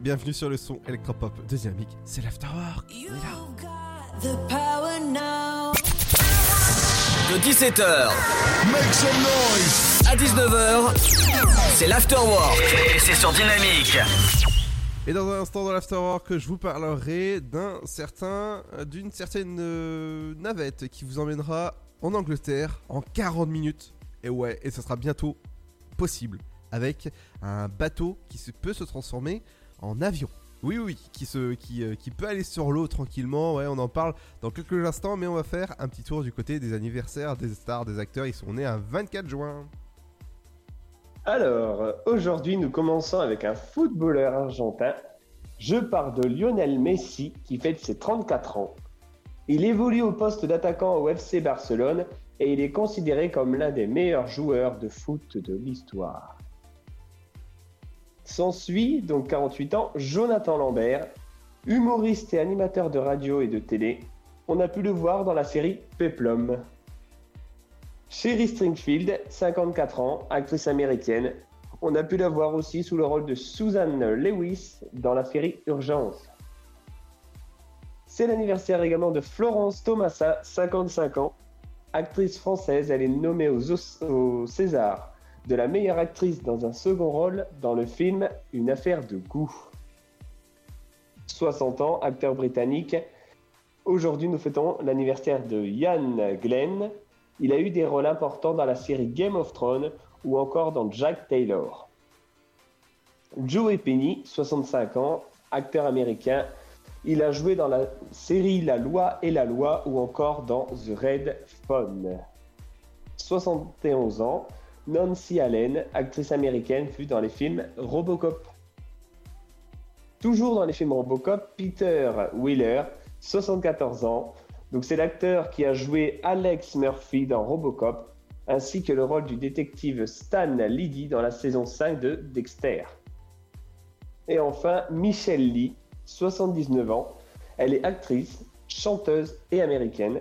Bienvenue sur le son Electropop de Dynamique, c'est l'Afterwork. De 17h Make some noise. À 19h, c'est l'afterwork. Et c'est sur Dynamique. Et dans un instant dans l'Afterwork, je vous parlerai d'un certain, d'une certaine euh, navette qui vous emmènera en Angleterre en 40 minutes. Et ouais, et ça sera bientôt possible avec un bateau qui se- peut se transformer en avion. Oui, oui, qui, se, qui, euh, qui peut aller sur l'eau tranquillement. Ouais, on en parle dans quelques instants, mais on va faire un petit tour du côté des anniversaires des stars, des acteurs. Ils sont nés un 24 juin. Alors, aujourd'hui, nous commençons avec un footballeur argentin. Je pars de Lionel Messi qui fête ses 34 ans. Il évolue au poste d'attaquant au FC Barcelone et il est considéré comme l'un des meilleurs joueurs de foot de l'histoire. S'ensuit, donc 48 ans, Jonathan Lambert, humoriste et animateur de radio et de télé. On a pu le voir dans la série Peplum. Sherry Stringfield, 54 ans, actrice américaine. On a pu la voir aussi sous le rôle de Susan Lewis dans la série Urgence. C'est l'anniversaire également de Florence Thomassa, 55 ans, actrice française. Elle est nommée au César de la meilleure actrice dans un second rôle dans le film Une affaire de goût. 60 ans, acteur britannique. Aujourd'hui, nous fêtons l'anniversaire de Ian Glenn. Il a eu des rôles importants dans la série Game of Thrones ou encore dans Jack Taylor. Joey Penny, 65 ans, acteur américain. Il a joué dans la série La loi et la loi ou encore dans The Red Phone. 71 ans, Nancy Allen, actrice américaine, fut dans les films Robocop. Toujours dans les films Robocop, Peter Wheeler, 74 ans. Donc c'est l'acteur qui a joué Alex Murphy dans Robocop, ainsi que le rôle du détective Stan Liddy dans la saison 5 de Dexter. Et enfin, Michelle Lee, 79 ans. Elle est actrice, chanteuse et américaine.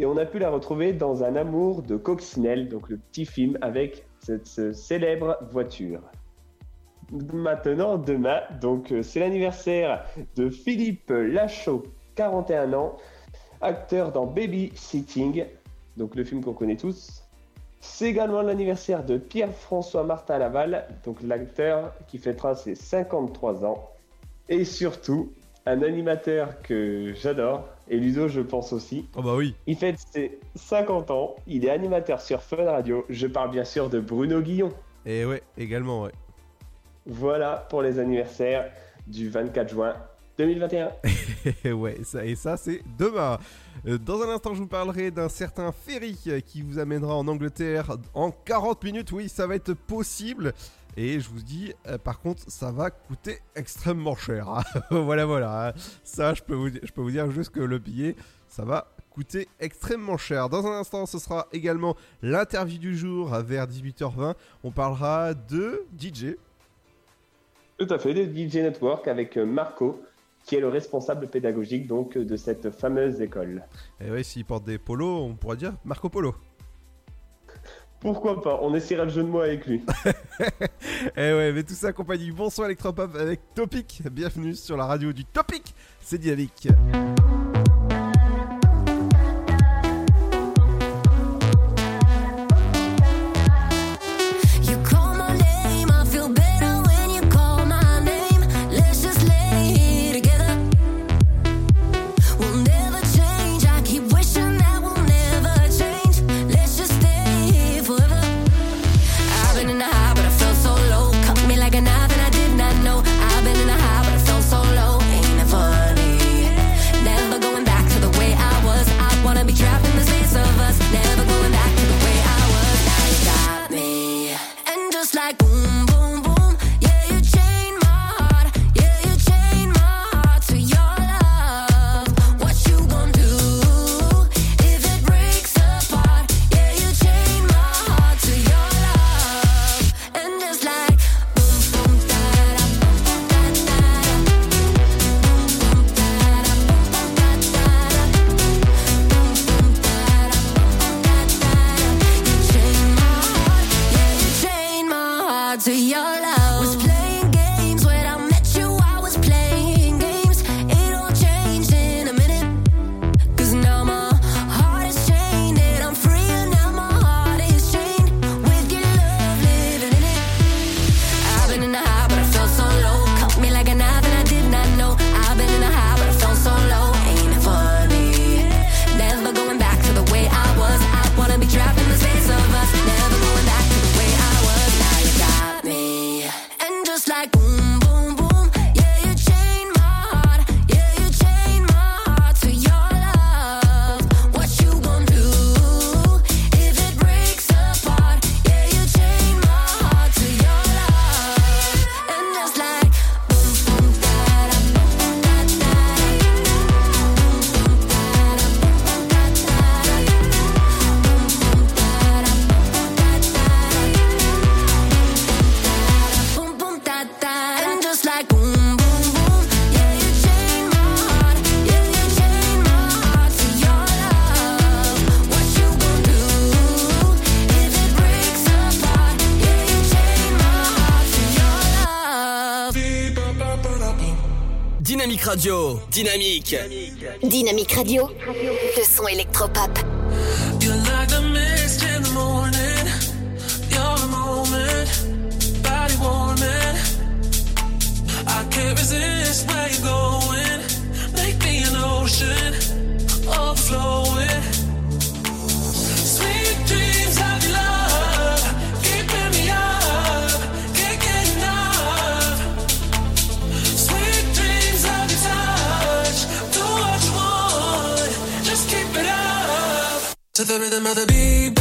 Et on a pu la retrouver dans Un amour de coccinelle, donc le petit film avec cette ce célèbre voiture. Maintenant, demain, donc euh, c'est l'anniversaire de Philippe Lachaud, 41 ans, acteur dans Baby Sitting, donc le film qu'on connaît tous. C'est également l'anniversaire de Pierre-François Martin Laval, donc l'acteur qui fêtera ses 53 ans. Et surtout, un animateur que j'adore, et Ludo je pense aussi. Oh bah oui. Il fête ses 50 ans, il est animateur sur Fun Radio, je parle bien sûr de Bruno Guillon. Et ouais, également, ouais. Voilà pour les anniversaires du 24 juin 2021. ouais, ça, et ça c'est demain. Euh, Dans un instant, je vous parlerai d'un certain ferry euh, qui vous amènera en Angleterre en 40 minutes. Oui, ça va être possible. Et je vous dis, euh, par contre, ça va coûter extrêmement cher. hein. voilà, voilà. hein. Ça, je peux, vous, je peux vous dire juste que le billet, ça va coûter extrêmement cher. Dans un instant, ce sera également l'interview du jour vers 18h20. On parlera de DJ. Tout à fait, de DJ Network avec euh, Marco, qui est le responsable pédagogique donc de cette fameuse école. Et ouais, s'il porte des polos, on pourra dire Marco Polo. Pourquoi pas On essaiera le jeu de mots avec lui. Eh ouais, mais tout ça accompagné Bonsoir Electropop avec Topic. Bienvenue sur la radio du Topic. C'est Dynamique. Radio. Dynamique. Dynamique Radio, le son électropop. You're like the mist in the morning. You're the moment, body warming. I can't resist where you're going. Make me an ocean, overflowing. To the rhythm of the beat,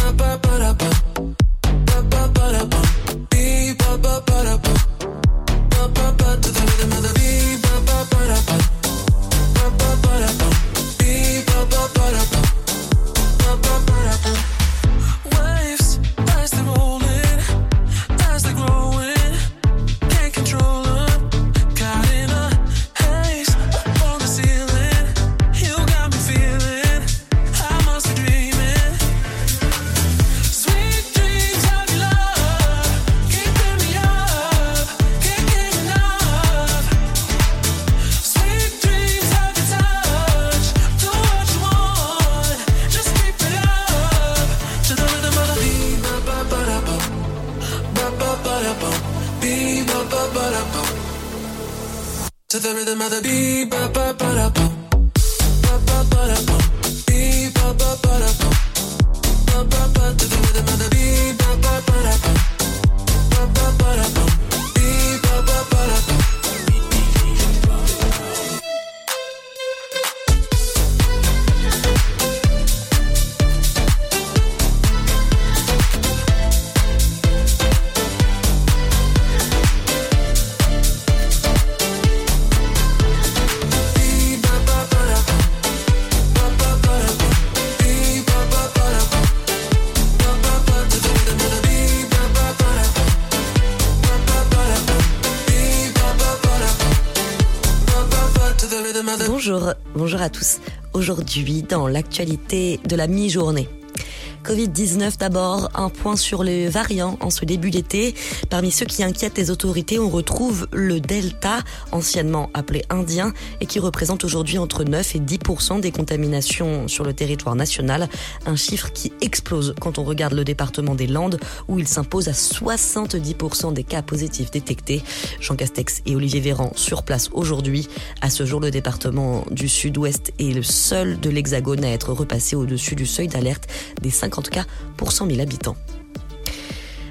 Aujourd'hui, dans l'actualité de la mi-journée. Covid-19 d'abord, un point sur les variants en ce début d'été. Parmi ceux qui inquiètent les autorités, on retrouve le Delta, anciennement appelé Indien, et qui représente aujourd'hui entre 9 et 10% des contaminations sur le territoire national. Un chiffre qui explose quand on regarde le département des Landes, où il s'impose à 70% des cas positifs détectés. Jean Castex et Olivier Véran sur place aujourd'hui. À ce jour, le département du Sud-Ouest est le seul de l'Hexagone à être repassé au-dessus du seuil d'alerte des 50 cas pour 100 000 habitants.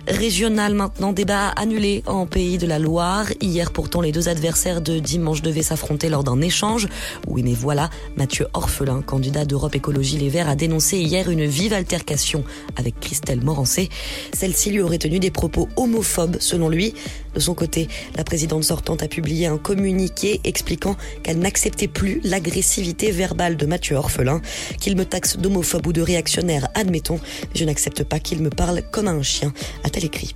Régional maintenant, débat annulé en Pays de la Loire. Hier pourtant, les deux adversaires de dimanche devaient s'affronter lors d'un échange. Oui, mais voilà, Mathieu Orphelin, candidat d'Europe Écologie Les Verts, a dénoncé hier une vive altercation avec Christelle Morancé. Celle-ci lui aurait tenu des propos homophobes, selon lui. De son côté, la présidente sortante a publié un communiqué expliquant qu'elle n'acceptait plus l'agressivité verbale de Mathieu Orphelin, qu'il me taxe d'homophobe ou de réactionnaire, admettons, je n'accepte pas qu'il me parle comme un chien, écrit.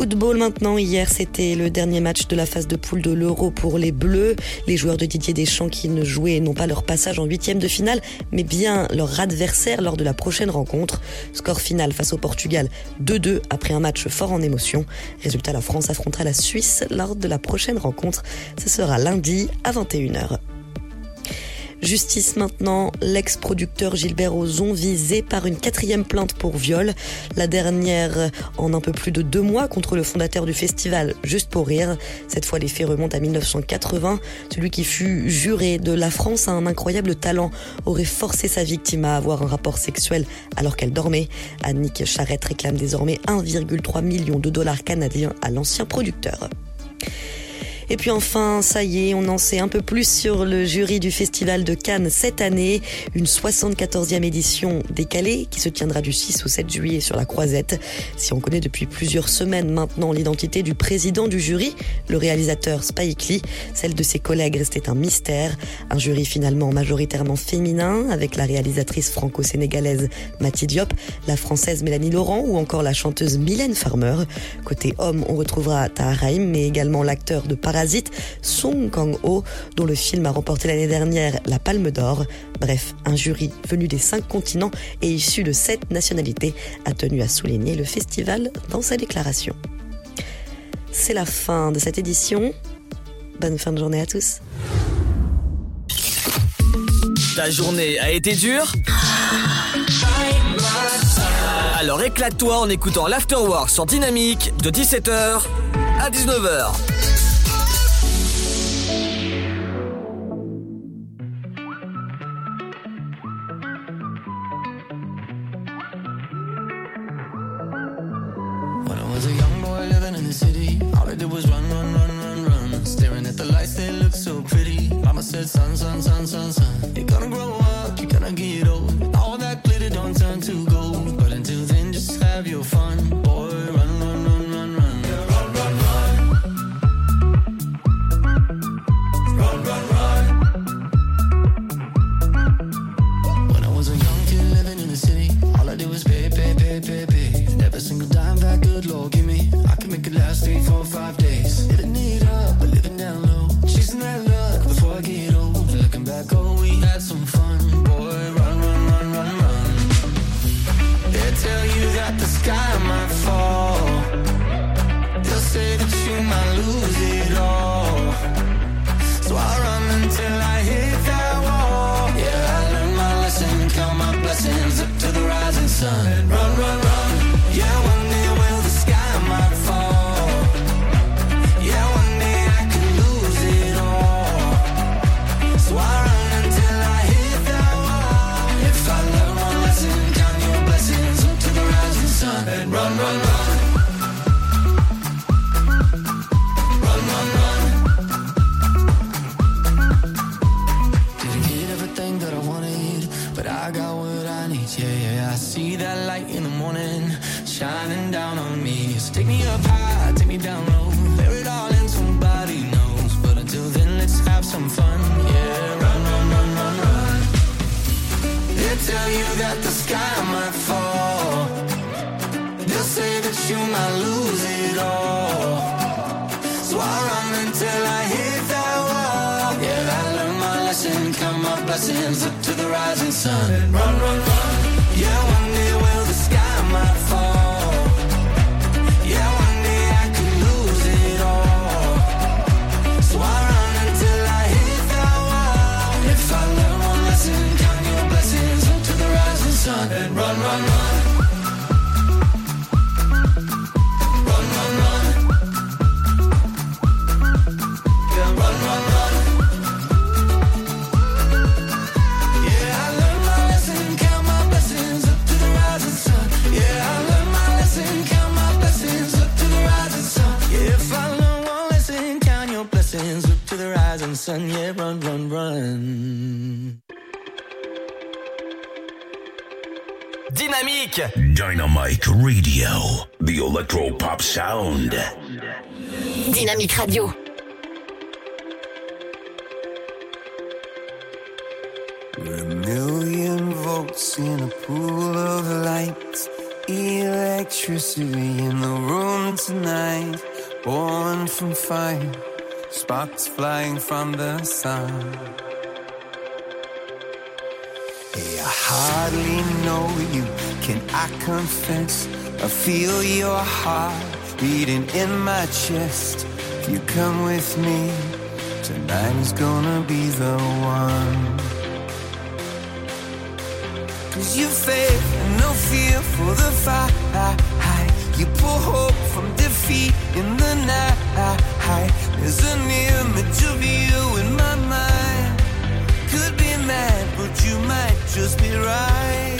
Football maintenant, hier c'était le dernier match de la phase de poule de l'Euro pour les Bleus. Les joueurs de Didier Deschamps qui ne jouaient non pas leur passage en huitième de finale, mais bien leur adversaire lors de la prochaine rencontre. Score final face au Portugal 2-2 après un match fort en émotion. Résultat, la France affrontera la Suisse lors de la prochaine rencontre. Ce sera lundi à 21h. Justice maintenant, l'ex-producteur Gilbert Ozon visé par une quatrième plainte pour viol. La dernière en un peu plus de deux mois contre le fondateur du festival Juste pour rire. Cette fois, les faits remontent à 1980. Celui qui fut juré de la France a un incroyable talent aurait forcé sa victime à avoir un rapport sexuel alors qu'elle dormait. Annick Charrette réclame désormais 1,3 million de dollars canadiens à l'ancien producteur. Et puis enfin, ça y est, on en sait un peu plus sur le jury du Festival de Cannes cette année. Une 74e édition décalée qui se tiendra du 6 au 7 juillet sur la Croisette. Si on connaît depuis plusieurs semaines maintenant l'identité du président du jury, le réalisateur Spike Lee, celle de ses collègues restait un mystère. Un jury finalement majoritairement féminin avec la réalisatrice franco-sénégalaise Mati Diop, la française Mélanie Laurent ou encore la chanteuse Mylène Farmer. Côté homme, on retrouvera Tahar mais également l'acteur de Parasite Song Kang-ho, dont le film a remporté l'année dernière la Palme d'Or. Bref, un jury venu des cinq continents et issu de sept nationalités a tenu à souligner le festival dans sa déclaration. C'est la fin de cette édition. Bonne fin de journée à tous. Ta journée a été dure? Alors éclate-toi en écoutant l'Afterwork sur Dynamique de 17h à 19h. City, all I did was run, run, run, run, run. Staring at the lights, they looked so pretty. Mama said, son, son, son, son, son. You're gonna grow up, you're gonna get old. All that glitter don't turn to gold. But until then, just have your fun. Boy, run, run, city, all I did was pay, pay, pay, pay, pay. And every single dime that good Lord give me, I can make it last three, four, five days. Living it up, but living down low. Chasing that luck before I get old. Looking back, oh, we had some fun. Boy, run, run, run, run, run. They tell you that the sky might fall. They'll say that you might lose it all. So I run sun. Run, run, run. Yeah, one day the sky might fall. Yeah, one day I lose it all. So I run until I hit that wall. If I learn count your blessings the rising sun. Run, run. Run, me down low, bear it all in somebody knows. But until then, let's have some fun. Yeah, run, run, run, run, run. They tell you that the sky might fall. They'll say that you might lose it all. So I run until I hit that wall. Yeah, I learned my lesson, count my blessings up to the rising sun. Run, run, run. Dynamique Dynamic Radio, the electro pop sound. Dynamique Radio. We're a million volts in a pool of light. Electricity in the room tonight. Born from fire, sparks flying from the sun. Hey, I hardly know you. Can I confess? I feel your heart beating in my chest. If you come with me, tonight is gonna be the one. Cause you faith and no fear for the fight. You pull hope from defeat in the night. There's an image of you in my mind. Could be mad, but you might just be right.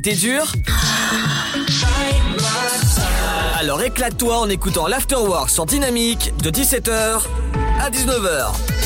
dur Alors éclate-toi en écoutant l'Afterwork sur Dynamique de 17h à 19h.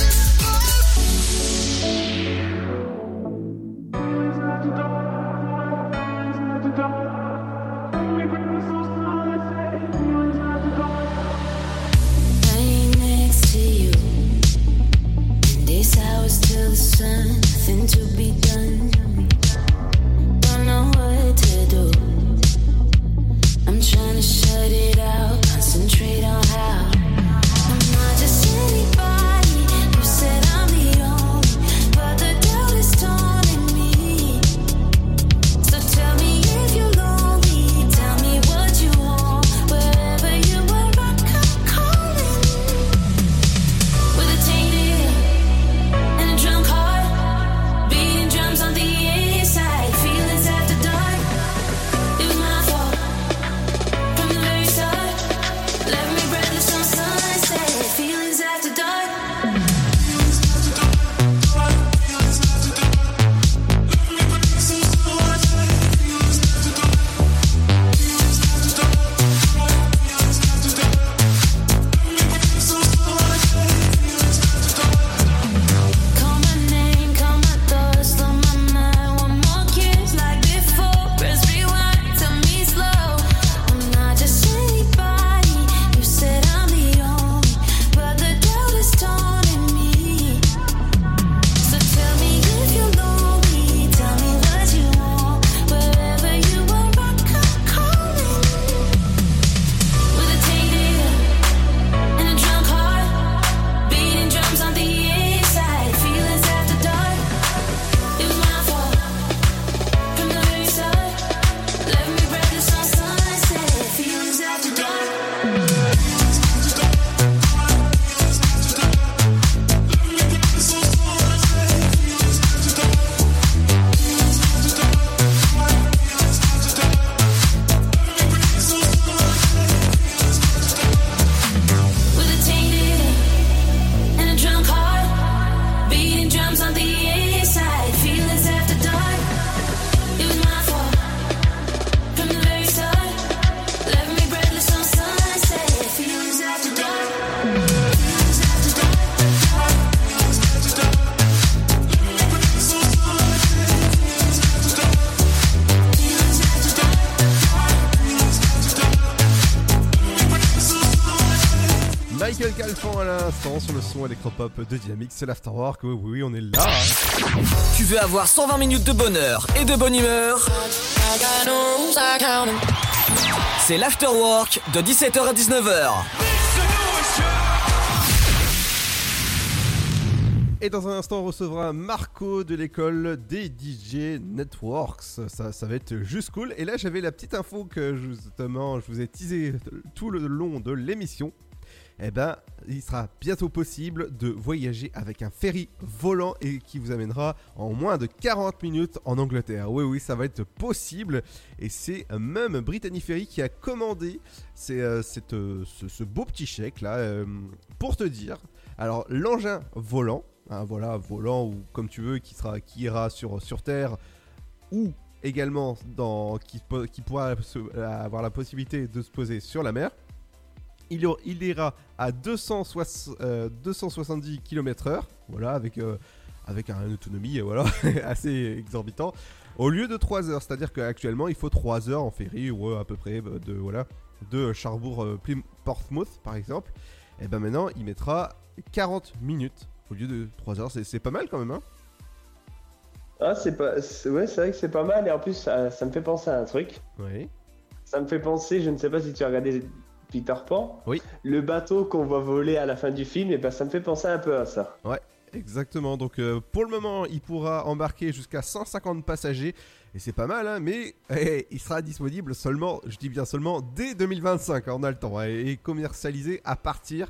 sur le son électropop de Dynamique, c'est l'Afterwork. Oui, oui, on est là. Hein. Tu veux avoir 120 minutes de bonheur et de bonne humeur? C'est l'Afterwork de 17h à 19h. Et dans un instant, on recevra Marco de l'école des DJ Networks. Ça, ça va être juste cool. Et là, j'avais la petite info que justement, je vous ai teasé tout le long de l'émission eh ben, il sera bientôt possible de voyager avec un ferry volant et qui vous amènera en moins de 40 minutes en Angleterre. Oui, oui, ça va être possible. Et c'est même Brittany Ferry qui a commandé euh, euh, ce, beau petit chèque là euh, pour te dire. Alors, l'engin volant, hein, voilà, volant ou comme tu veux, qui, ira sur, Terre ou également dans, qui, po- qui pourra avoir la possibilité de se poser sur la mer. Il, ira à 260, euh, 270 km/h, voilà, avec, euh, avec un autonomie euh, voilà, assez exorbitant, au lieu de 3 heures. C'est-à-dire qu'actuellement, il faut 3 heures en ferry, ou à peu près de, voilà, de Cherbourg, euh, Plym- Portsmouth par exemple. Et ben maintenant, il mettra 40 minutes au lieu de 3 heures. C'est pas mal quand même, hein Ah, c'est pas. Ouais, c'est vrai que c'est pas mal. Et en plus, ça, ça me fait penser à un truc. Oui. Ça me fait penser, je ne sais pas si tu as regardé Peter Pan. Oui. Le bateau qu'on voit voler à la fin du film, et ben ça me fait penser un peu à ça. Ouais, exactement. Donc euh, pour le moment, il pourra embarquer jusqu'à 150 passagers. Et c'est pas mal, hein, mais eh, il sera disponible seulement, je dis bien seulement, dès 2025. hein, on a le temps. hein, et commercialisé à partir,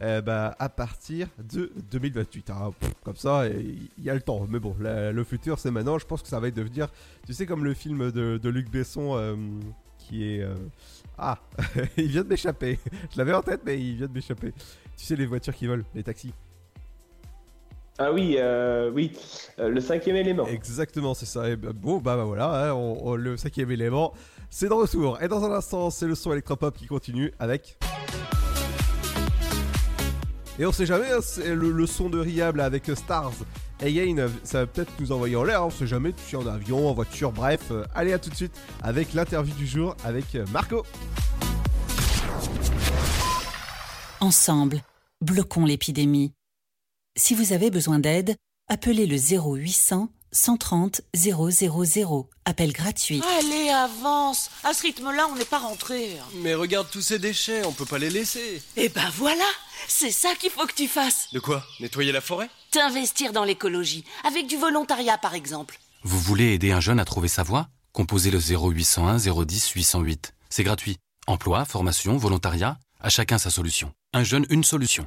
euh, bah, à partir de 2028. hein. Pff, comme ça, eh, il y a le temps. Mais bon, la- le futur, c'est maintenant. Je pense que ça va devenir, tu sais, comme le film de, de Luc Besson euh, qui est... euh, Ah, il vient de m'échapper. Je l'avais en tête, mais il vient de m'échapper. Tu sais, les voitures qui volent, les taxis. Ah oui, euh, oui, euh, le cinquième élément. Exactement, c'est ça. Et bah, bon, bah, bah, voilà, hein, on- on- le cinquième élément, c'est de retour. Et dans un instant, c'est le son électropop qui continue avec. Et on sait jamais, hein, c'est le, le son de Riable avec Stars. Again, ça va peut-être nous envoyer en l'air, on sait jamais, tu es en avion, en voiture, bref. euh, allez, à tout de suite avec l'interview du jour avec euh, Marco. Ensemble, bloquons l'épidémie. Si vous avez besoin d'aide, appelez le 0800 130 000. Appel gratuit. Allez, avance À ce rythme-là, on n'est pas rentré. Mais regarde tous ces déchets, on peut pas les laisser. Eh ben voilà C'est ça qu'il faut que tu fasses De quoi? Nettoyer la forêt? T'investir dans l'écologie, avec du volontariat par exemple. Vous voulez aider un jeune à trouver sa voie? Composez le 0801 010 808. C'est gratuit. Emploi, formation, volontariat, à chacun sa solution. Un jeune, une solution.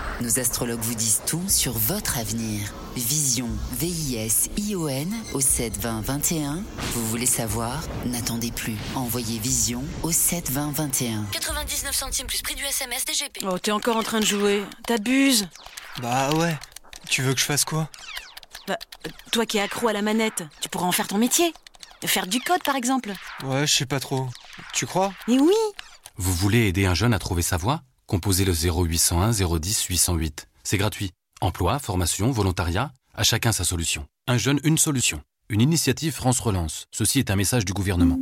Nos astrologues vous disent tout sur votre avenir. Vision, V-I-S-I-O-N au 72021. Vous voulez savoir? N'attendez plus. Envoyez Vision au 72021. 99 centimes plus prix du SMS DGP. Oh, t'es encore en train de jouer. T'abuses. Bah ouais. Tu veux que je fasse quoi? Bah, euh, toi qui es accro à la manette, tu pourras en faire ton métier. Faire du code par exemple. Ouais, je sais pas trop. Tu crois? Et oui Vous voulez aider un jeune à trouver sa voie? Composez le 0801 010 808. C'est gratuit. Emploi, formation, volontariat, à chacun sa solution. Un jeune, une solution. Une initiative France Relance. Ceci est un message du gouvernement.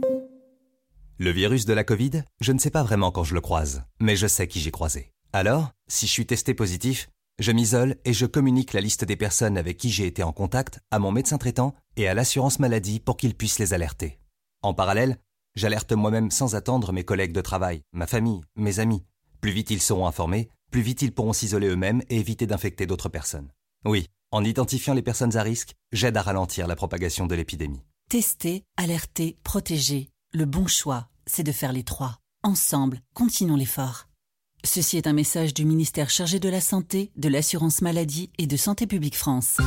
Le virus de la Covid, je ne sais pas vraiment quand je le croise, mais je sais qui j'ai croisé. Alors, si je suis testé positif, je m'isole et je communique la liste des personnes avec qui j'ai été en contact à mon médecin traitant et à l'assurance maladie pour qu'ils puissent les alerter. En parallèle, j'alerte moi-même sans attendre mes collègues de travail, ma famille, mes amis. Plus vite ils seront informés, plus vite ils pourront s'isoler eux-mêmes et éviter d'infecter d'autres personnes. Oui, en identifiant les personnes à risque, j'aide à ralentir la propagation de l'épidémie. Tester, alerter, protéger. Le bon choix, c'est de faire les trois. Ensemble, continuons l'effort. Ceci est un message du ministère chargé de la Santé, de l'Assurance Maladie et de Santé Publique France.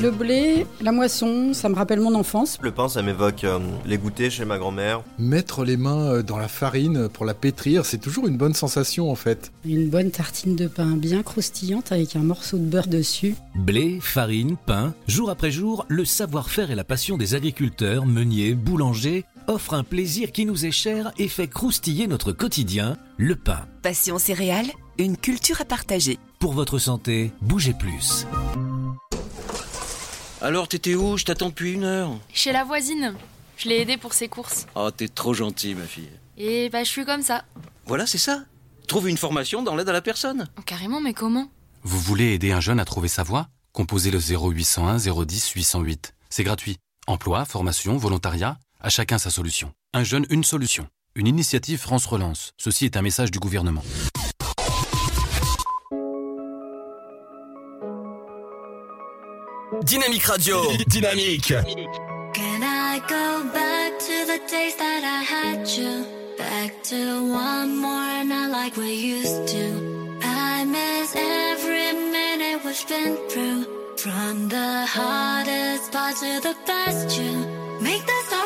Le blé, la moisson, ça me rappelle mon enfance. Le pain, ça m'évoque euh, les goûters chez ma grand-mère. Mettre les mains euh, dans la farine pour la pétrir, c'est toujours une bonne sensation en fait. Une bonne tartine de pain bien croustillante avec un morceau de beurre dessus. Blé, farine, pain, jour après jour, le savoir-faire et la passion des agriculteurs, meuniers, boulangers offrent un plaisir qui nous est cher et fait croustiller notre quotidien, le pain. Passion céréales, une culture à partager. Pour votre santé, bougez plus. Alors, t'étais où? Je t'attends depuis une heure. Chez la voisine. Je l'ai aidée pour ses courses. Oh, t'es trop gentil, ma fille. Et bah, je suis comme ça. Voilà, c'est ça. Trouve une formation dans l'aide à la personne. Oh, carrément, mais comment? Vous voulez aider un jeune à trouver sa voie? Composez le 0801 010 808. C'est gratuit. Emploi, formation, volontariat, à chacun sa solution. Un jeune, une solution. Une initiative France Relance. Ceci est un message du gouvernement. Dynamique Radio. Dynamique. Can I go back to the days that I had you? Back to one more night like we used to. I miss every minute we've been through. From the hardest part to the best you. Make the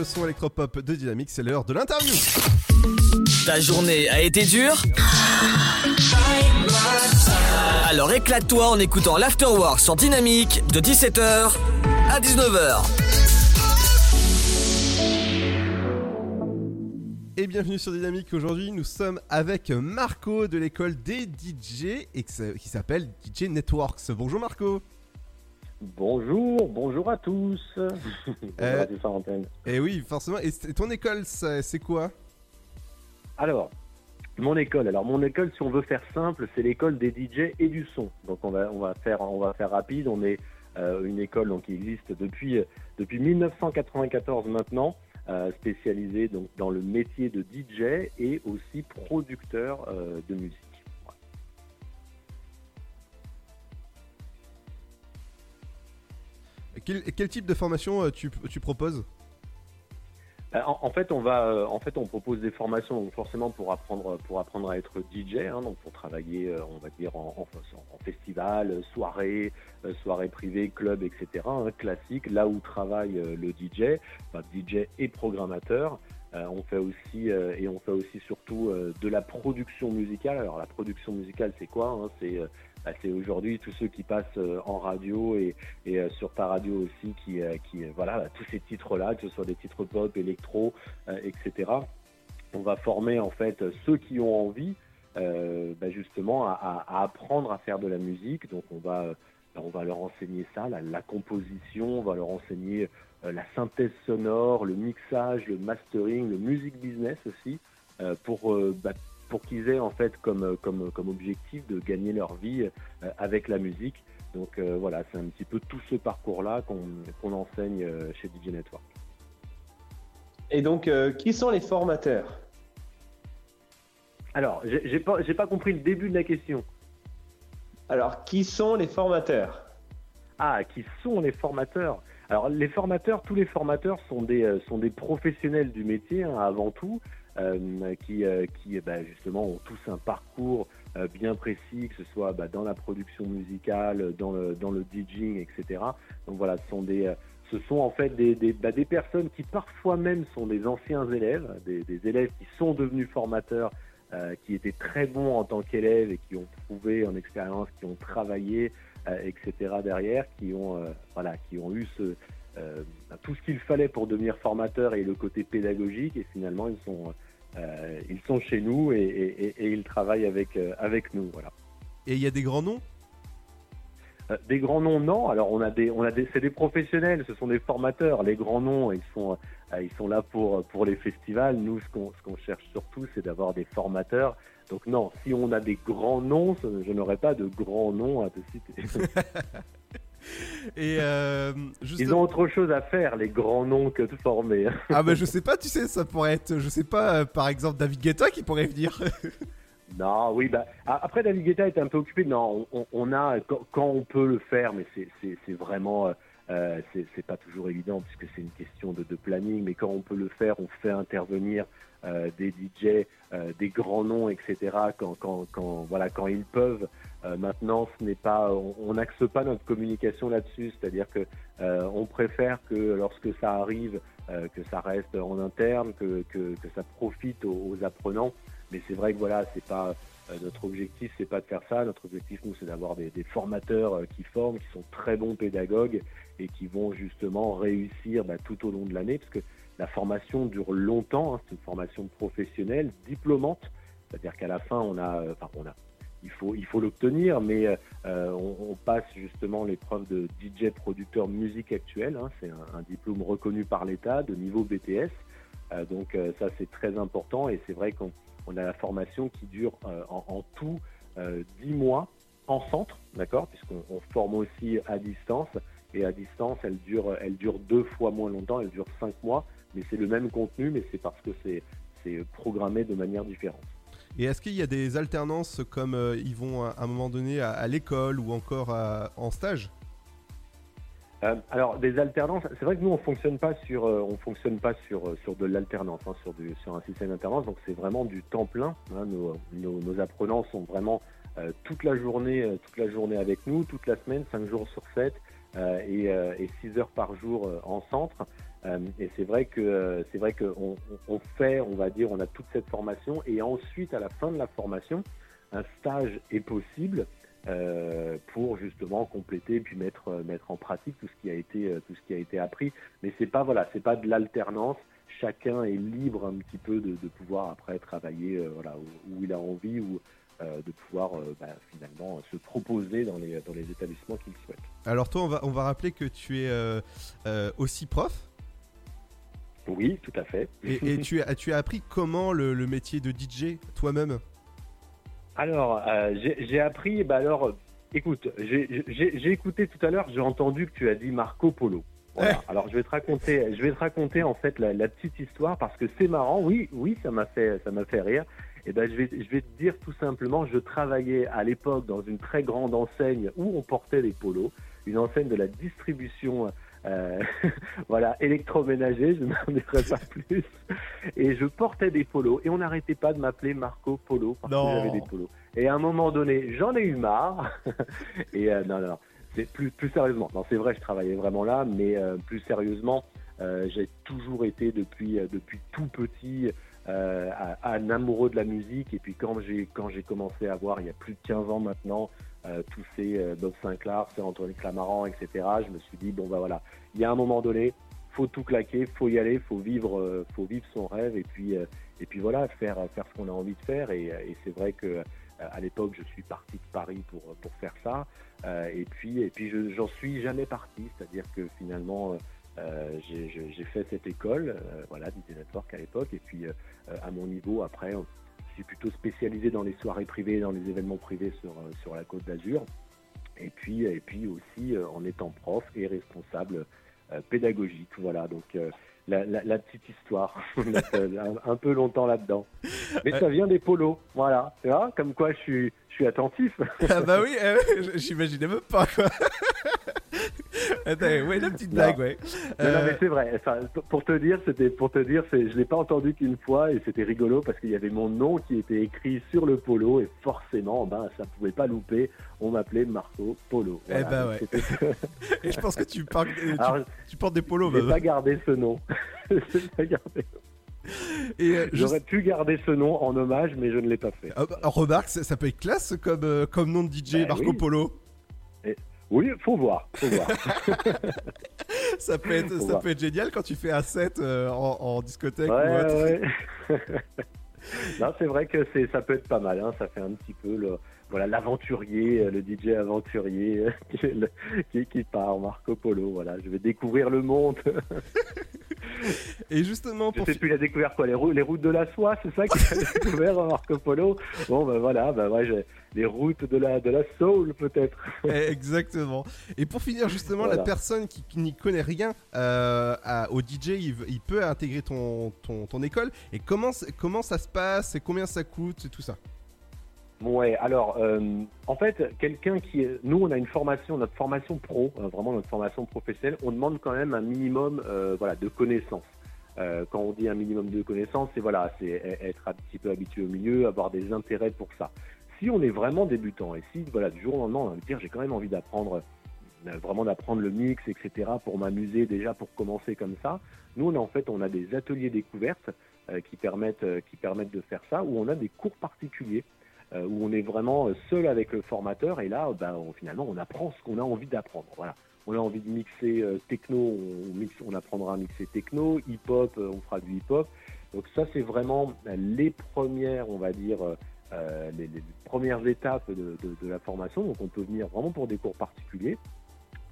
le son électropop de Dynamique, c'est l'heure de l'interview. Ta journée a été dure Alors éclate-toi en écoutant l'Afterwork sur Dynamique de 17h à 19h. Et bienvenue sur Dynamique. Aujourd'hui, nous sommes avec Marco de l'école des DJ qui s'appelle DJ Networks. Bonjour Marco. Bonjour, bonjour à tous. Euh. Et oui, forcément. Et ton école, c'est quoi? Alors, mon école. Alors, mon école, si on veut faire simple, c'est l'école des DJ et du son. Donc, on va, on va faire, on va faire rapide. On est euh, une école donc, qui existe depuis, euh, depuis 1994 maintenant, euh, spécialisée donc dans le métier de DJ et aussi producteur euh, de musique. Quel, type de formation euh, tu, proposes? Euh, En, fait, on va, euh, en fait, on propose des formations forcément pour apprendre, pour apprendre à être DJ, hein, donc pour travailler, on va dire en, festival, soirée, soirée privée, club, etc. hein, classique, là où travaille le DJ, enfin, DJ et programmateur. On fait aussi et on fait aussi surtout de la production musicale. Alors la production musicale, c'est quoi hein? C'est bah, c'est aujourd'hui tous ceux qui passent euh, en radio et, euh, sur ta radio aussi, qui, euh, voilà tous ces titres-là, que ce soit des titres pop, électro, etc. On va former en fait ceux qui ont envie bah, justement à, apprendre à faire de la musique. Donc on va on va leur enseigner ça, la, composition, on va leur enseigner la synthèse sonore, le mixage, le mastering, le music business aussi, pour, euh, bah, pour qu'ils aient en fait comme, euh, comme, comme objectif de gagner leur vie euh, avec la musique. Donc euh, voilà, c'est un petit peu tout ce parcours-là qu'on enseigne euh, chez DJ Network. Et donc, euh, qui sont les formateurs? Alors, j'ai pas, pas compris le début de la question. Alors, qui sont les formateurs? Ah, qui sont les formateurs? Alors, les formateurs, tous les formateurs sont des, euh, sont des professionnels du métier hein, avant tout, euh, qui, euh, qui bah, justement ont tous un parcours euh, bien précis, que ce soit bah, dans la production musicale, dans le, dans le DJing, etc. Donc voilà, ce sont des, euh, ce sont en fait des, des, bah, des personnes qui parfois même sont des anciens élèves, des, des élèves qui sont devenus formateurs, euh, qui étaient très bons en tant qu'élèves et qui ont prouvé en expérience, qui ont travaillé, euh, etc. derrière, qui ont, euh, voilà, qui ont eu ce, euh, tout ce qu'il fallait pour devenir formateur et le côté pédagogique et finalement ils sont, euh, ils sont chez nous et, et- et- et ils travaillent avec, euh, avec nous. Voilà. Et il y a des grands noms? Euh, Des grands noms, non. Alors on a des, on a des, c'est des professionnels, ce sont des formateurs. Les grands noms, ils sont, ils sont là pour pour les festivals. Nous, ce qu'on, ce qu'on cherche surtout, c'est d'avoir des formateurs. Donc non, si on a des grands noms, je n'aurai pas de grands noms à te citer. Et euh, Ils ont autre chose à faire, les grands noms, que de former. Ah bah je sais pas, tu sais, ça pourrait être, je sais pas, euh, par exemple David Guetta qui pourrait venir. Non, oui, bah, après David Guetta est un peu occupé. Non, on, on a quand, on peut le faire, mais c'est- vraiment, euh, c'est pas toujours évident puisque c'est une question de, planning. Mais quand on peut le faire, on fait intervenir euh, des DJ, euh, des grands noms, etc. Quand, quand, quand, voilà, quand ils peuvent. Euh, maintenant, ce n'est pas, on n'axe pas notre communication là-dessus. C'est-à-dire que on préfère que lorsque ça arrive, que ça reste en interne, que, que, que ça profite aux, aux apprenants. Mais c'est vrai que voilà, c'est pas notre objectif, c'est pas de faire ça. Notre objectif, nous, c'est d'avoir des, formateurs euh, qui forment, qui sont très bons pédagogues et qui vont justement réussir bah, tout au long de l'année, parce que la formation dure longtemps. hein. c'est une formation professionnelle, diplômante, c'est-à-dire qu'à la fin, on a, euh, enfin, on a, il faut, il faut l'obtenir, mais euh, on, passe justement l'épreuve de DJ producteur musique actuelle. hein. c'est un, diplôme reconnu par l'État de niveau BTS. Euh, donc euh, ça c'est très important et c'est vrai qu'on on a la formation qui dure euh, en, tout euh, 10 mois en centre, d'accord? Puisqu'on on forme aussi à distance. Et à distance elle dure, elle dure deux fois moins longtemps, elle dure 5 mois, mais c'est le même contenu, mais c'est parce que c'est programmé de manière différente. Et est-ce qu'il y a des alternances comme euh, ils vont à un moment donné à, l'école ou encore en stage? Euh, alors des alternances, c'est vrai que nous on fonctionne pas sur, euh, on fonctionne pas sur euh, sur de l'alternance, hein, sur sur un système d'alternance, donc c'est vraiment du temps plein. hein. nos, nos, nos apprenants sont vraiment euh, toute la journée, toute la journée avec nous, toute la semaine, 5 jours sur 7 euh, et, et 6 heures par jour en centre. Et c'est vrai que c'est vrai que on, on- on fait, on va dire, on a toute cette formation et ensuite à la fin de la formation, un stage est possible euh, pour justement compléter puis mettre euh, mettre en pratique tout ce qui a été euh, tout ce qui a été appris. Mais c'est pas voilà, c'est pas de l'alternance. Chacun est libre un petit peu de, de pouvoir après travailler euh, voilà où, où il a envie ou euh, de pouvoir bah, finalement se proposer dans les dans les établissements qu'il souhaite. Alors toi, on va, on va rappeler que tu es aussi prof? Oui, tout à fait. Et, et tu, as, tu as appris comment le, le métier de DJ toi-même? Alors, euh, j'ai appris, bah alors, euh, écoute, j'ai écouté tout à l'heure, j'ai entendu que tu as dit Marco Polo. Voilà. Alors, je vais te raconter, je vais te raconter en fait la, la petite histoire parce que c'est marrant. Oui, oui, ça m'a fait, ça m'a fait rire. Et ben, je vais, je vais te dire tout simplement, je travaillais à l'époque dans une très grande enseigne où on portait des polos, une enseigne de la distribution. Euh, voilà, électroménager, je n'en dirai pas plus. Et je portais des polos et on n'arrêtait pas de m'appeler Marco Polo parce Non. que j'avais des polos. Et à un moment donné, j'en ai eu marre. et euh, non, non, non, c'est plus, plus sérieusement. Non, c'est vrai, je travaillais vraiment là, mais euh, plus sérieusement, euh, j'ai toujours été depuis, depuis tout petit un amoureux de la musique. Et puis quand j'ai quand j'ai commencé à voir, il y a plus de 15 ans maintenant, euh, tous ces euh, Bob Sinclair, ces Antoine Clamaran, etc. Je me suis dit bon bah voilà, il y a un moment donné, faut tout claquer, faut y aller, faut vivre, euh, faut vivre son rêve et puis euh, et puis voilà, faire faire ce qu'on a envie de faire. Et, c'est vrai que à l'époque, je suis parti de Paris pour pour faire ça. Et puis et puis je- j'en suis jamais parti, c'est-à-dire que finalement. j'ai- fait cette école, voilà, DJ Network à l'époque, et puis à mon niveau après, je suis plutôt spécialisé dans les soirées privées, dans les événements privés sur, euh, sur la Côte d'Azur, et puis et puis aussi euh, en étant prof et responsable euh, pédagogique. Voilà, donc euh, la, la- la petite histoire, un, un peu longtemps là-dedans. Mais ça vient des polos, voilà. Tu vois, comme quoi je suis, je suis attentif. Ah bah oui, euh, j'imaginais même pas quoi. Attends, ouais, la petite blague, Non. ouais. Non, non, Euh, mais c'est vrai. Enfin, pour te dire, c'était pour te dire, je l'ai pas entendu qu'une fois et c'était rigolo parce qu'il y avait mon nom qui était écrit sur le polo et forcément, ben, ça pouvait pas louper. On m'appait Marco Polo. Eh ben ouais. Et je pense que tu, parles- tu- Alors, tu portes des polos, J'ai pas gardé ce nom. J'ai pas gardé. Euh, juste- J'aurais pu garder ce nom en hommage, mais je ne l'ai pas fait. Ah bah, remarque, ça, ça peut être classe comme, euh, comme nom de DJ Bah Marco oui. Polo. Et- oui, faut voir, faut voir. ça peut être, Faut ça voir. peut être génial quand tu fais un set euh, en, en discothèque Ouais, ou autre. ouais. non, c'est vrai que c'est, ça peut être pas mal. Hein. Ça fait un petit peu le, voilà, l'aventurier, euh, le DJ aventurier euh, qui, part, Marco Polo. Voilà, je vais découvrir le monde. Et justement, Je pour sais plus, il a découvert quoi les, rou- les routes de la soie, c'est ça qu'il a découvert Marco Polo? Bon, ben voilà, ben ouais, j'ai les routes de la, de la soul peut-être. Eh, Exactement. Et pour finir, justement, la personne qui, qui n'y connaît rien euh, à- au DJ, il, peut intégrer ton, ton, ton école. Et comment, comment ça se passe? Et combien ça coûte? Et tout ça Ouais, alors euh, en fait, quelqu'un qui est... Nous, on a une formation, notre formation pro, euh, vraiment notre formation professionnelle, on demande quand même un minimum euh, voilà, de connaissances. Euh, quand on dit un minimum de connaissances, c'est voilà, c'est e- être un petit peu habitué au milieu, avoir des intérêts pour ça. Si on est vraiment débutant et si voilà, du jour au lendemain, on va dire j'ai quand même envie d'apprendre vraiment d'apprendre le mix, etc., pour m'amuser déjà pour commencer comme ça. Nous, on a en fait, on a des ateliers découvertes qui permettent qui permettent de faire ça, où on a des cours particuliers euh, où on est vraiment euh, seul avec le formateur et là, ben, finalement, on apprend ce qu'on a envie d'apprendre. Voilà. On a envie de mixer euh, techno, on, apprendra à mixer techno, hip-hop, on fera du hip-hop. Donc ça, c'est vraiment les premières, on va dire, les, premières étapes de- de la formation. Donc on peut venir vraiment pour des cours particuliers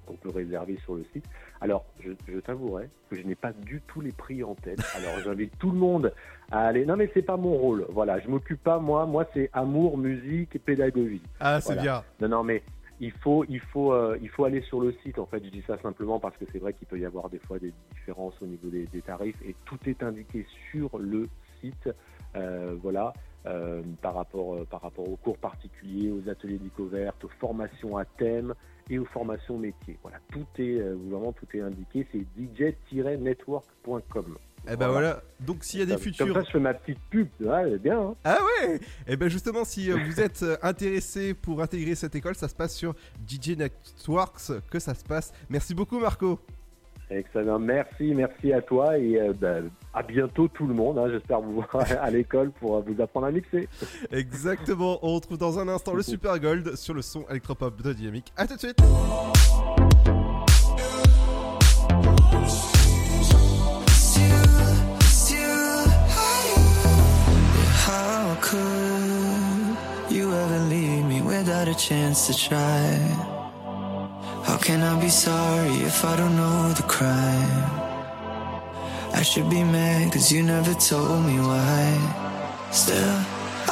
qu'on peut réserver sur le site. Alors, je, je t'avouerai que je n'ai pas du tout les prix en tête. Alors, j'invite tout le monde à aller. Non, mais c'est pas mon rôle. Voilà, je m'occupe pas moi. Moi, c'est amour, musique et pédagogie. Ah, c'est Voilà. bien. Non, non, mais il faut, il faut, euh, il faut aller sur le site. En fait, je dis ça simplement parce que c'est vrai qu'il peut y avoir des fois des différences au niveau des, des tarifs et tout est indiqué sur le site. Euh, voilà. euh, par rapport par rapport aux cours particuliers, aux ateliers découvertes, aux formations à thème et aux formations métiers. Voilà, tout est euh, vraiment tout est indiqué. C'est dj-network.com. Eh ben voilà. Donc s'il y a des Comme- futurs. Comme ça, je fais ma petite pub. Ouais, bien. hein. Ah ouais Et ben justement, si euh, vous êtes euh, intéressé pour intégrer cette école, ça se passe sur DJ Networks que ça se passe. Merci beaucoup Marco. Excellent. Merci, merci à toi et euh, ben, à bientôt tout le monde. hein. J'espère vous voir à l'école pour euh, vous apprendre à mixer. Exactement, on retrouve dans un instant le Super Gold sur le son électropop de Dynamique. A tout de suite How could you ever leave me without a chance to try? How can I be sorry if I don't know the crime? I should be mad cause you never told me why. Still,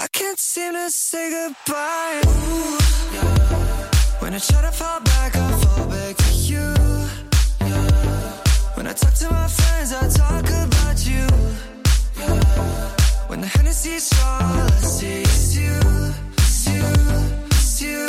I can't seem to say goodbye. Ooh, yeah. When I try to fall back, I fall back to you. Yeah. When I talk to my friends, I talk about you. Yeah. When the Hennessy's all I see is you, it's you, it's you.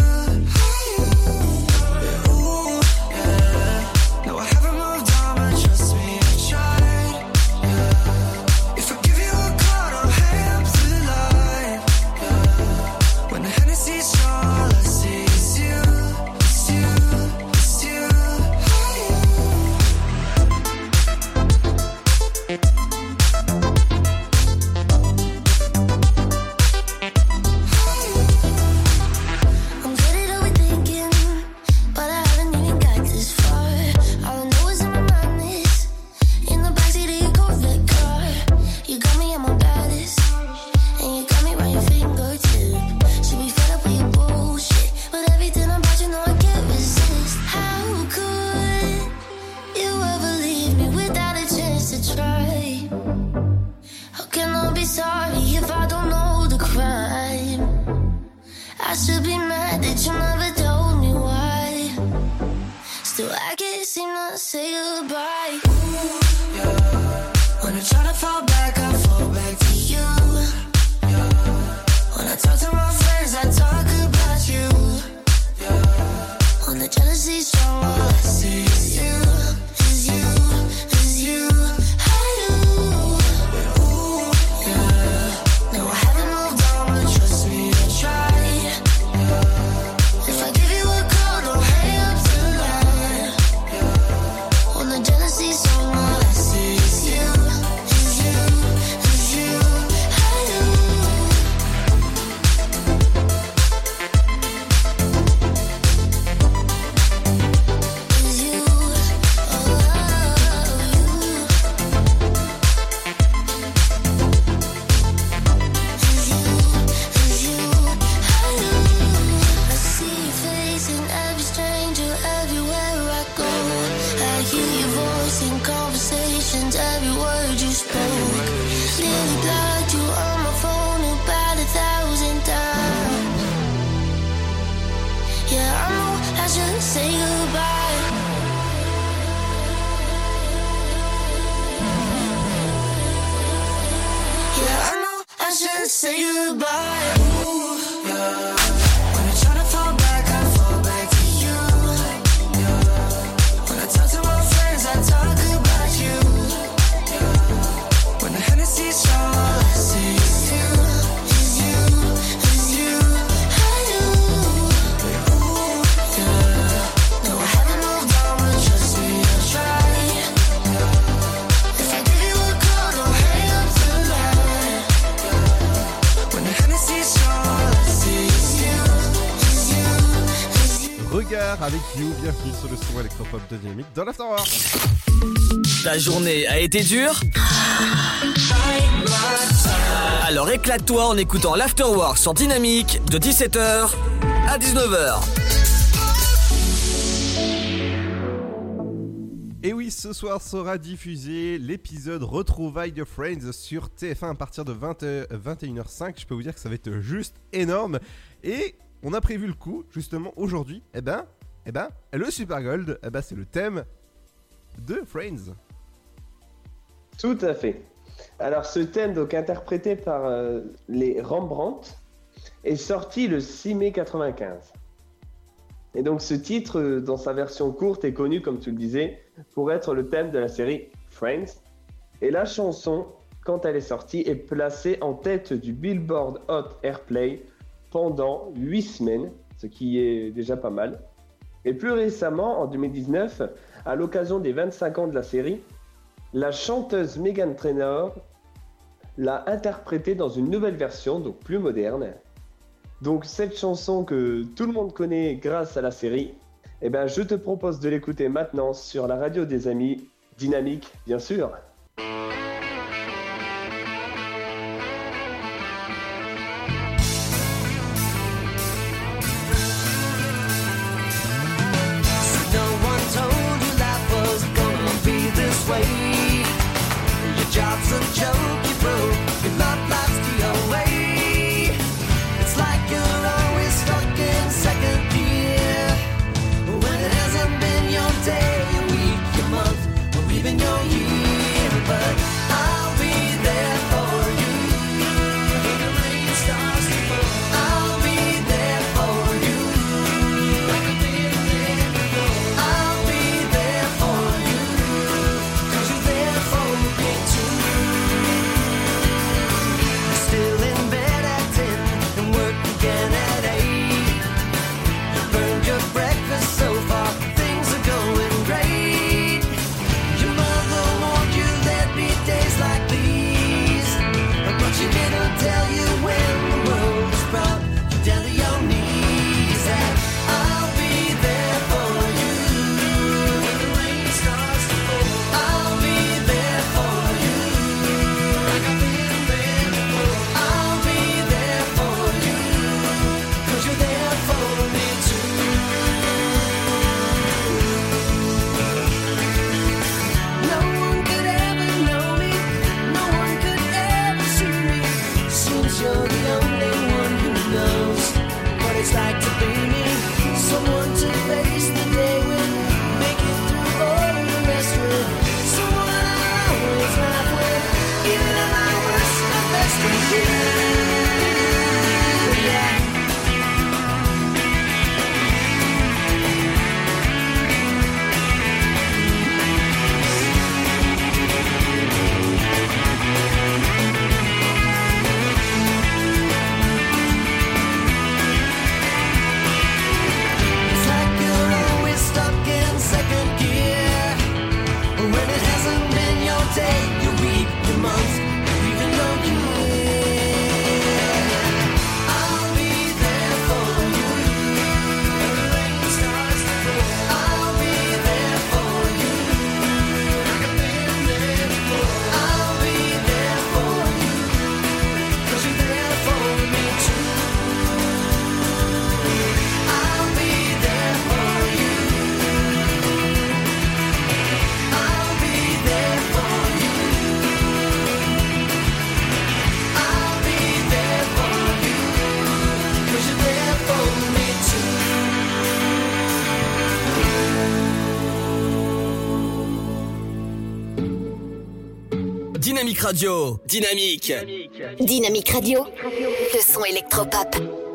Bienvenue sur le son électropop de Dynamique dans l'Afterwork. Ta journée a été dure Alors éclate-toi en écoutant l'Afterwork sur Dynamique de 17h à 19h. Et oui, ce soir sera diffusé l'épisode Retrouvailles de Friends sur TF1 à partir de 20, euh, 21h05. Je peux vous dire que ça va être juste énorme. Et on a prévu le coup, justement, aujourd'hui. Eh ben, eh ben, le Super Gold, eh ben, c'est le thème de Friends. Tout à fait. Alors ce thème, donc interprété par euh, les Rembrandt, est sorti le 6 mai 95. Et donc ce titre, euh, dans sa version courte, est connu, comme tu le disais, pour être le thème de la série Friends. Et la chanson, quand elle est sortie, est placée en tête du Billboard Hot Airplay pendant 8 semaines, ce qui est déjà pas mal. Et plus récemment, en 2019, à l'occasion des 25 ans de la série, la chanteuse Megan Trainor l'a interprétée dans une nouvelle version, donc plus moderne. Donc cette chanson que tout le monde connaît grâce à la série, eh ben, je te propose de l'écouter maintenant sur la radio des amis, dynamique bien sûr. Dynamique Radio. Dynamique. Dynamique Radio. Le son électropop.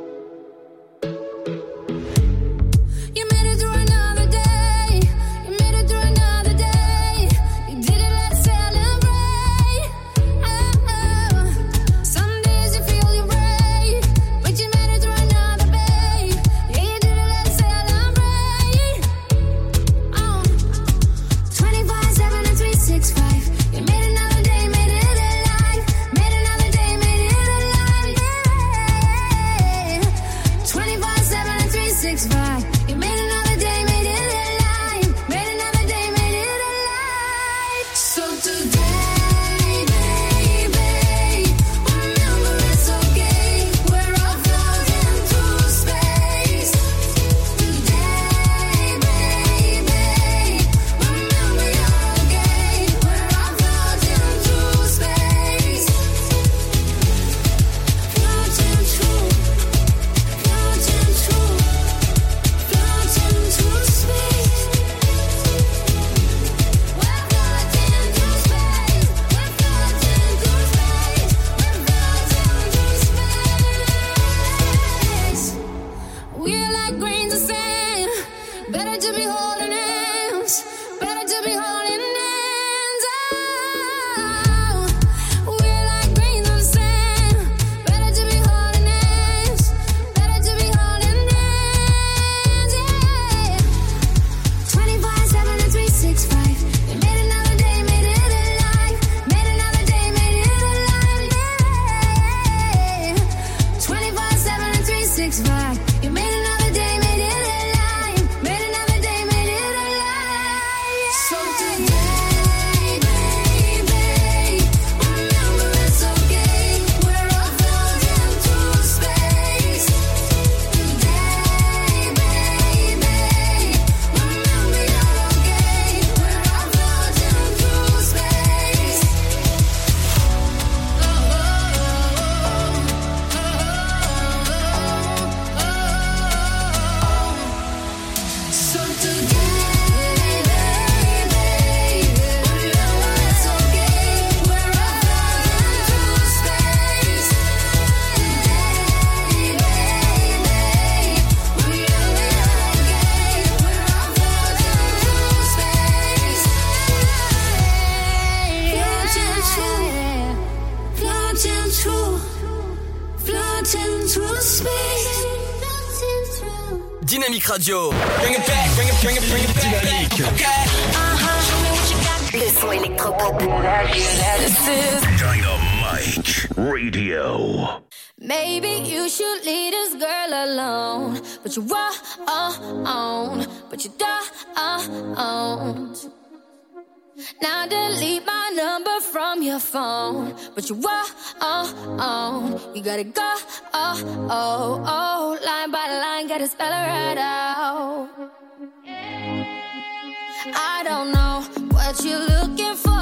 I don't know what you're looking for.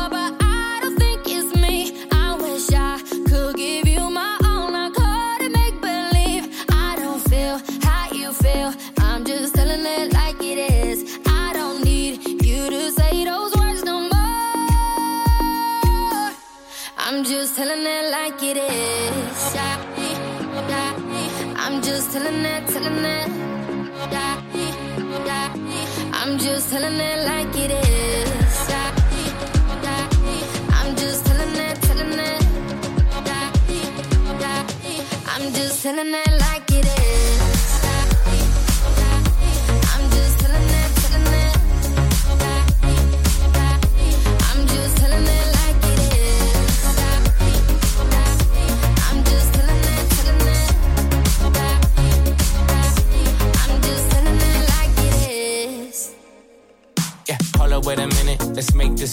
telling it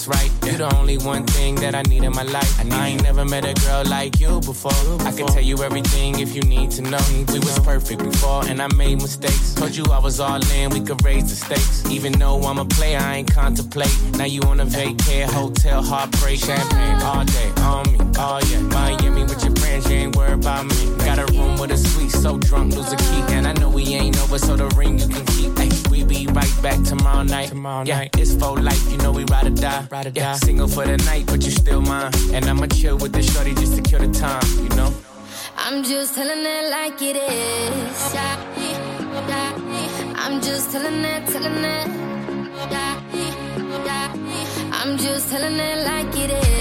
right. Yeah. You're the only one thing that I need in my life. I, I ain't never met a girl like you before. before. I can tell you everything if you need to know. Need to we know. was perfect before, and I made mistakes. Told you I was all in, we could raise the stakes. Even though I'm a player, I ain't contemplate. Now you on a vacay, hotel, heartbreak, champagne all day on me. Oh yeah, Miami with your friends, you ain't worried about me. Got a room with a suite, so drunk, lose a key, and I know we ain't over, so the ring you can keep right back tomorrow night. Tomorrow yeah, night. it's for life, you know we ride or die. Ride or yeah, die. single for the night, but you still mine. And I'ma chill with the shorty just to kill the time, you know. I'm just telling it like it is. I'm just telling it, telling it. I'm just telling it like it is.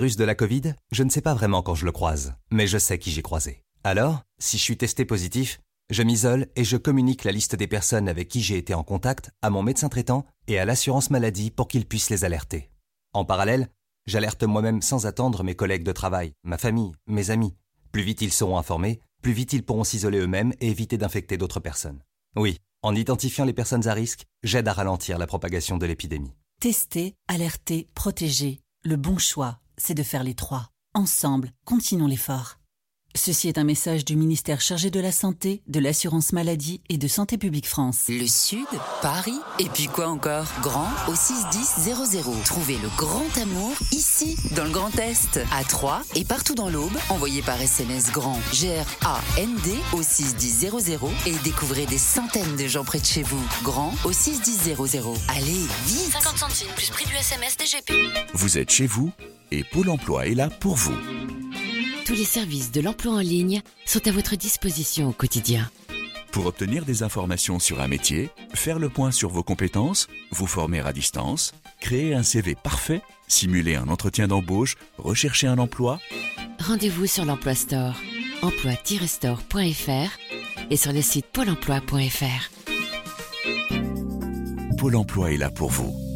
Virus de la Covid, je ne sais pas vraiment quand je le croise, mais je sais qui j'ai croisé. Alors, si je suis testé positif, je m'isole et je communique la liste des personnes avec qui j'ai été en contact à mon médecin traitant et à l'assurance maladie pour qu'ils puissent les alerter. En parallèle, j'alerte moi-même sans attendre mes collègues de travail, ma famille, mes amis. Plus vite ils seront informés, plus vite ils pourront s'isoler eux-mêmes et éviter d'infecter d'autres personnes. Oui, en identifiant les personnes à risque, j'aide à ralentir la propagation de l'épidémie. Tester, alerter, protéger. Le bon choix, c'est de faire les trois. Ensemble, continuons l'effort. Ceci est un message du ministère chargé de la Santé, de l'Assurance Maladie et de Santé Publique France. Le Sud, Paris, et puis quoi encore? Grand au 61000. Trouvez le grand amour ici, dans le Grand Est, à Troyes et partout dans l'Aube. Envoyez par SMS grand G-R-A-N-D au 61000 et découvrez des centaines de gens près de chez vous. Grand au 61000. Allez, vite 50 centimes plus prix du SMS DGP. Vous êtes chez vous et Pôle emploi est là pour vous. Tous les services de l'emploi en ligne sont à votre disposition au quotidien. Pour obtenir des informations sur un métier, faire le point sur vos compétences, vous former à distance, créer un CV parfait, simuler un entretien d'embauche, rechercher un emploi, Rendez-vous sur l'Emploi Store, emploi-store.fr et sur le site pôle emploi.fr. Pôle emploi est là pour vous.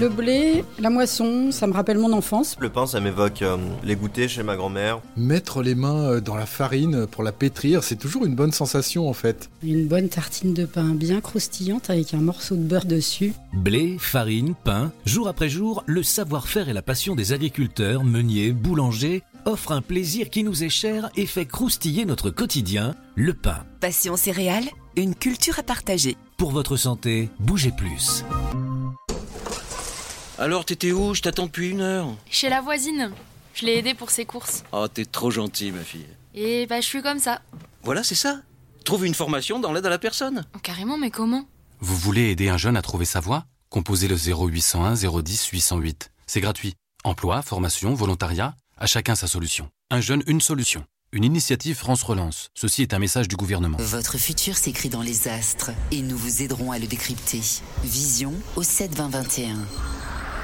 Le blé, la moisson, ça me rappelle mon enfance. Le pain, ça m'évoque euh, les goûters chez ma grand-mère. Mettre les mains euh, dans la farine pour la pétrir, c'est toujours une bonne sensation en fait. Une bonne tartine de pain bien croustillante avec un morceau de beurre dessus. Blé, farine, pain, jour après jour, le savoir-faire et la passion des agriculteurs, meuniers, boulangers offrent un plaisir qui nous est cher et fait croustiller notre quotidien, le pain. Passion céréales, une culture à partager. Pour votre santé, bougez plus. Alors, t'étais où? Je t'attends depuis une heure. Chez la voisine. Je l'ai aidée pour ses courses. Oh, t'es trop gentil, ma fille. Et bah, je suis comme ça. Voilà, c'est ça. Trouve une formation dans l'aide à la personne. Oh, carrément, mais comment? Vous voulez aider un jeune à trouver sa voie? Composez le 0801 010 808. C'est gratuit. Emploi, formation, volontariat, à chacun sa solution. Un jeune, une solution. Une initiative France Relance. Ceci est un message du gouvernement. Votre futur s'écrit dans les astres et nous vous aiderons à le décrypter. Vision au 7 20 21.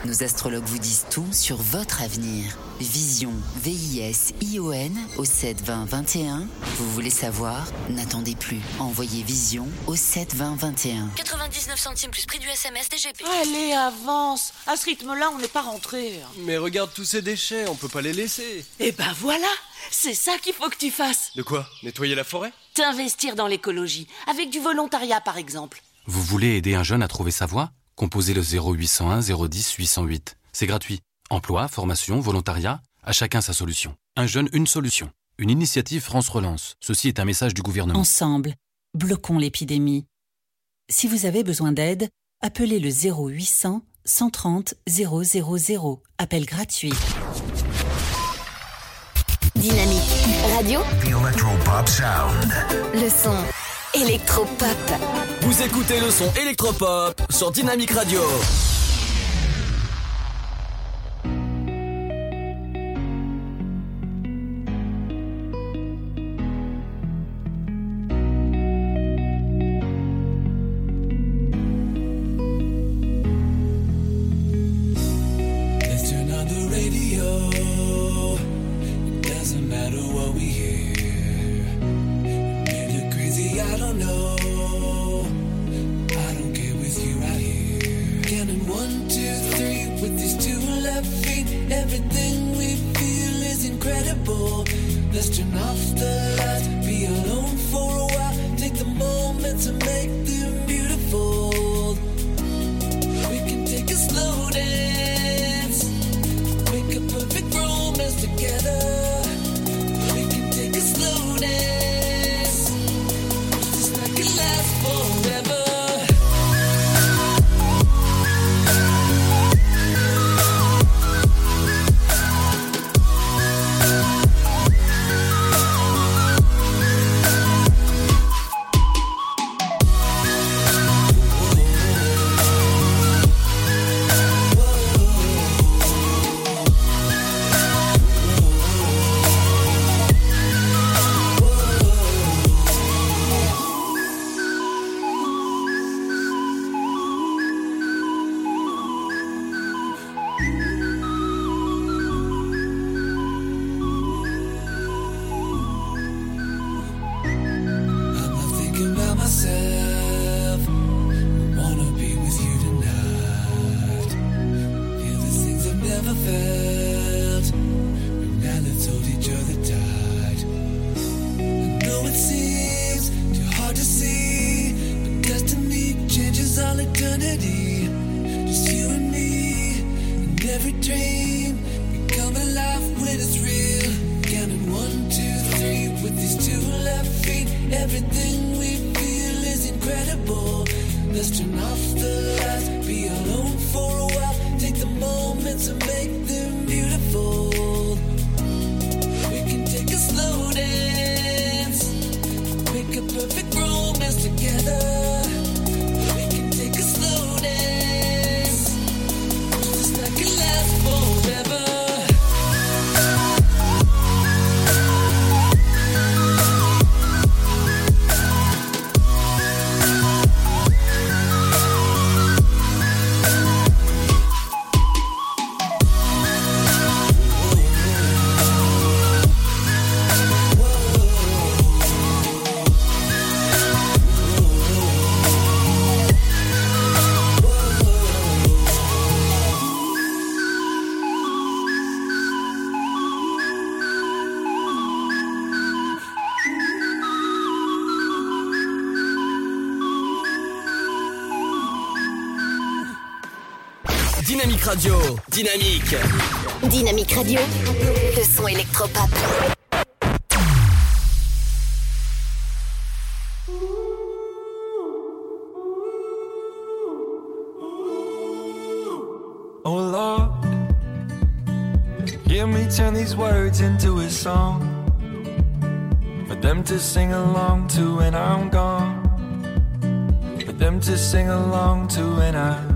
Nos astrologues vous disent tout sur votre avenir. Vision, V-I-S-I-O-N au 7 20 21. Vous voulez savoir? N'attendez plus. Envoyez Vision au 7 20 21. 99 centimes plus prix du SMS DGP. Allez, avance. À ce rythme-là, on n'est pas rentré. Mais regarde tous ces déchets, on peut pas les laisser. Eh ben voilà, c'est ça qu'il faut que tu fasses. De quoi? Nettoyer la forêt? T'investir dans l'écologie, avec du volontariat par exemple. Vous voulez aider un jeune à trouver sa voie? Composez le 0801 010 808. C'est gratuit. Emploi, formation, volontariat, à chacun sa solution. Un jeune, une solution. Une initiative France Relance. Ceci est un message du gouvernement. Ensemble, bloquons l'épidémie. Si vous avez besoin d'aide, appelez le 0800 130 000. Appel gratuit. Dynamique radio, The Electropop Sound. le son électropop. Vous écoutez le son électropop sur Dynamique Radio. Radio. Dynamique. Dynamique Radio. Le son électropop. Oh Lord, hear me turn these words into a song for them to sing along to when I'm gone, for them to sing along to when I'm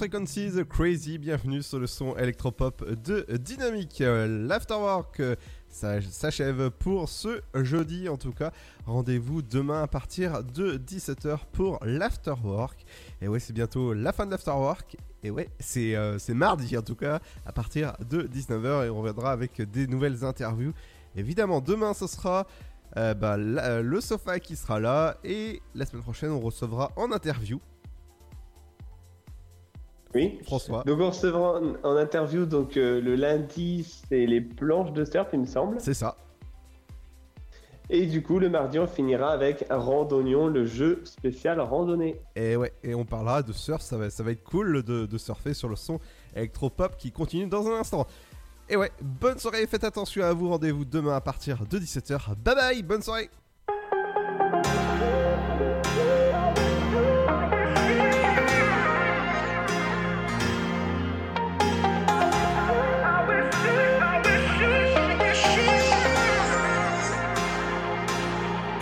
Frequencies Crazy, bienvenue sur le son électropop de Dynamique. Euh, L'Afterwork euh, ça s'achève pour ce jeudi en tout cas. Rendez-vous demain à partir de 17h pour l'Afterwork. Et ouais, c'est bientôt la fin de l'Afterwork. Et ouais, c'est euh, mardi en tout cas à partir de 19h et on reviendra avec des nouvelles interviews. Évidemment, demain ce sera euh, bah, le sofa qui sera là et la semaine prochaine on recevra en interview Oui. François. Donc on recevra en, en interview donc euh, le lundi c'est les planches de surf il me semble. C'est ça. Et du coup le mardi on finira avec Randonnion, le jeu spécial randonnée. Et ouais, et on parlera de surf, ça va, ça va être cool de, de surfer sur le son électropop qui continue dans un instant. Et ouais, bonne soirée, faites attention à vous, rendez-vous demain à partir de 17h. Bye bye, bonne soirée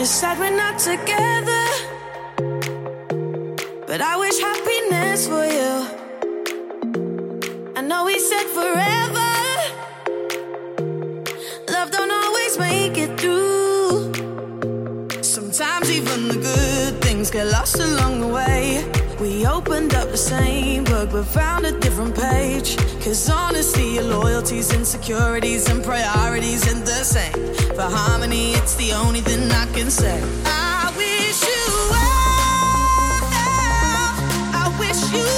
It's sad we're not together, but I wish happiness for you. I know we said forever, love don't always make it through. Sometimes even the good things get lost along the way. We opened up the same book but found a different page. Cause honesty, your loyalties, insecurities, and priorities ain't the same. For harmony, it's the only thing I can say. I wish you well. I wish you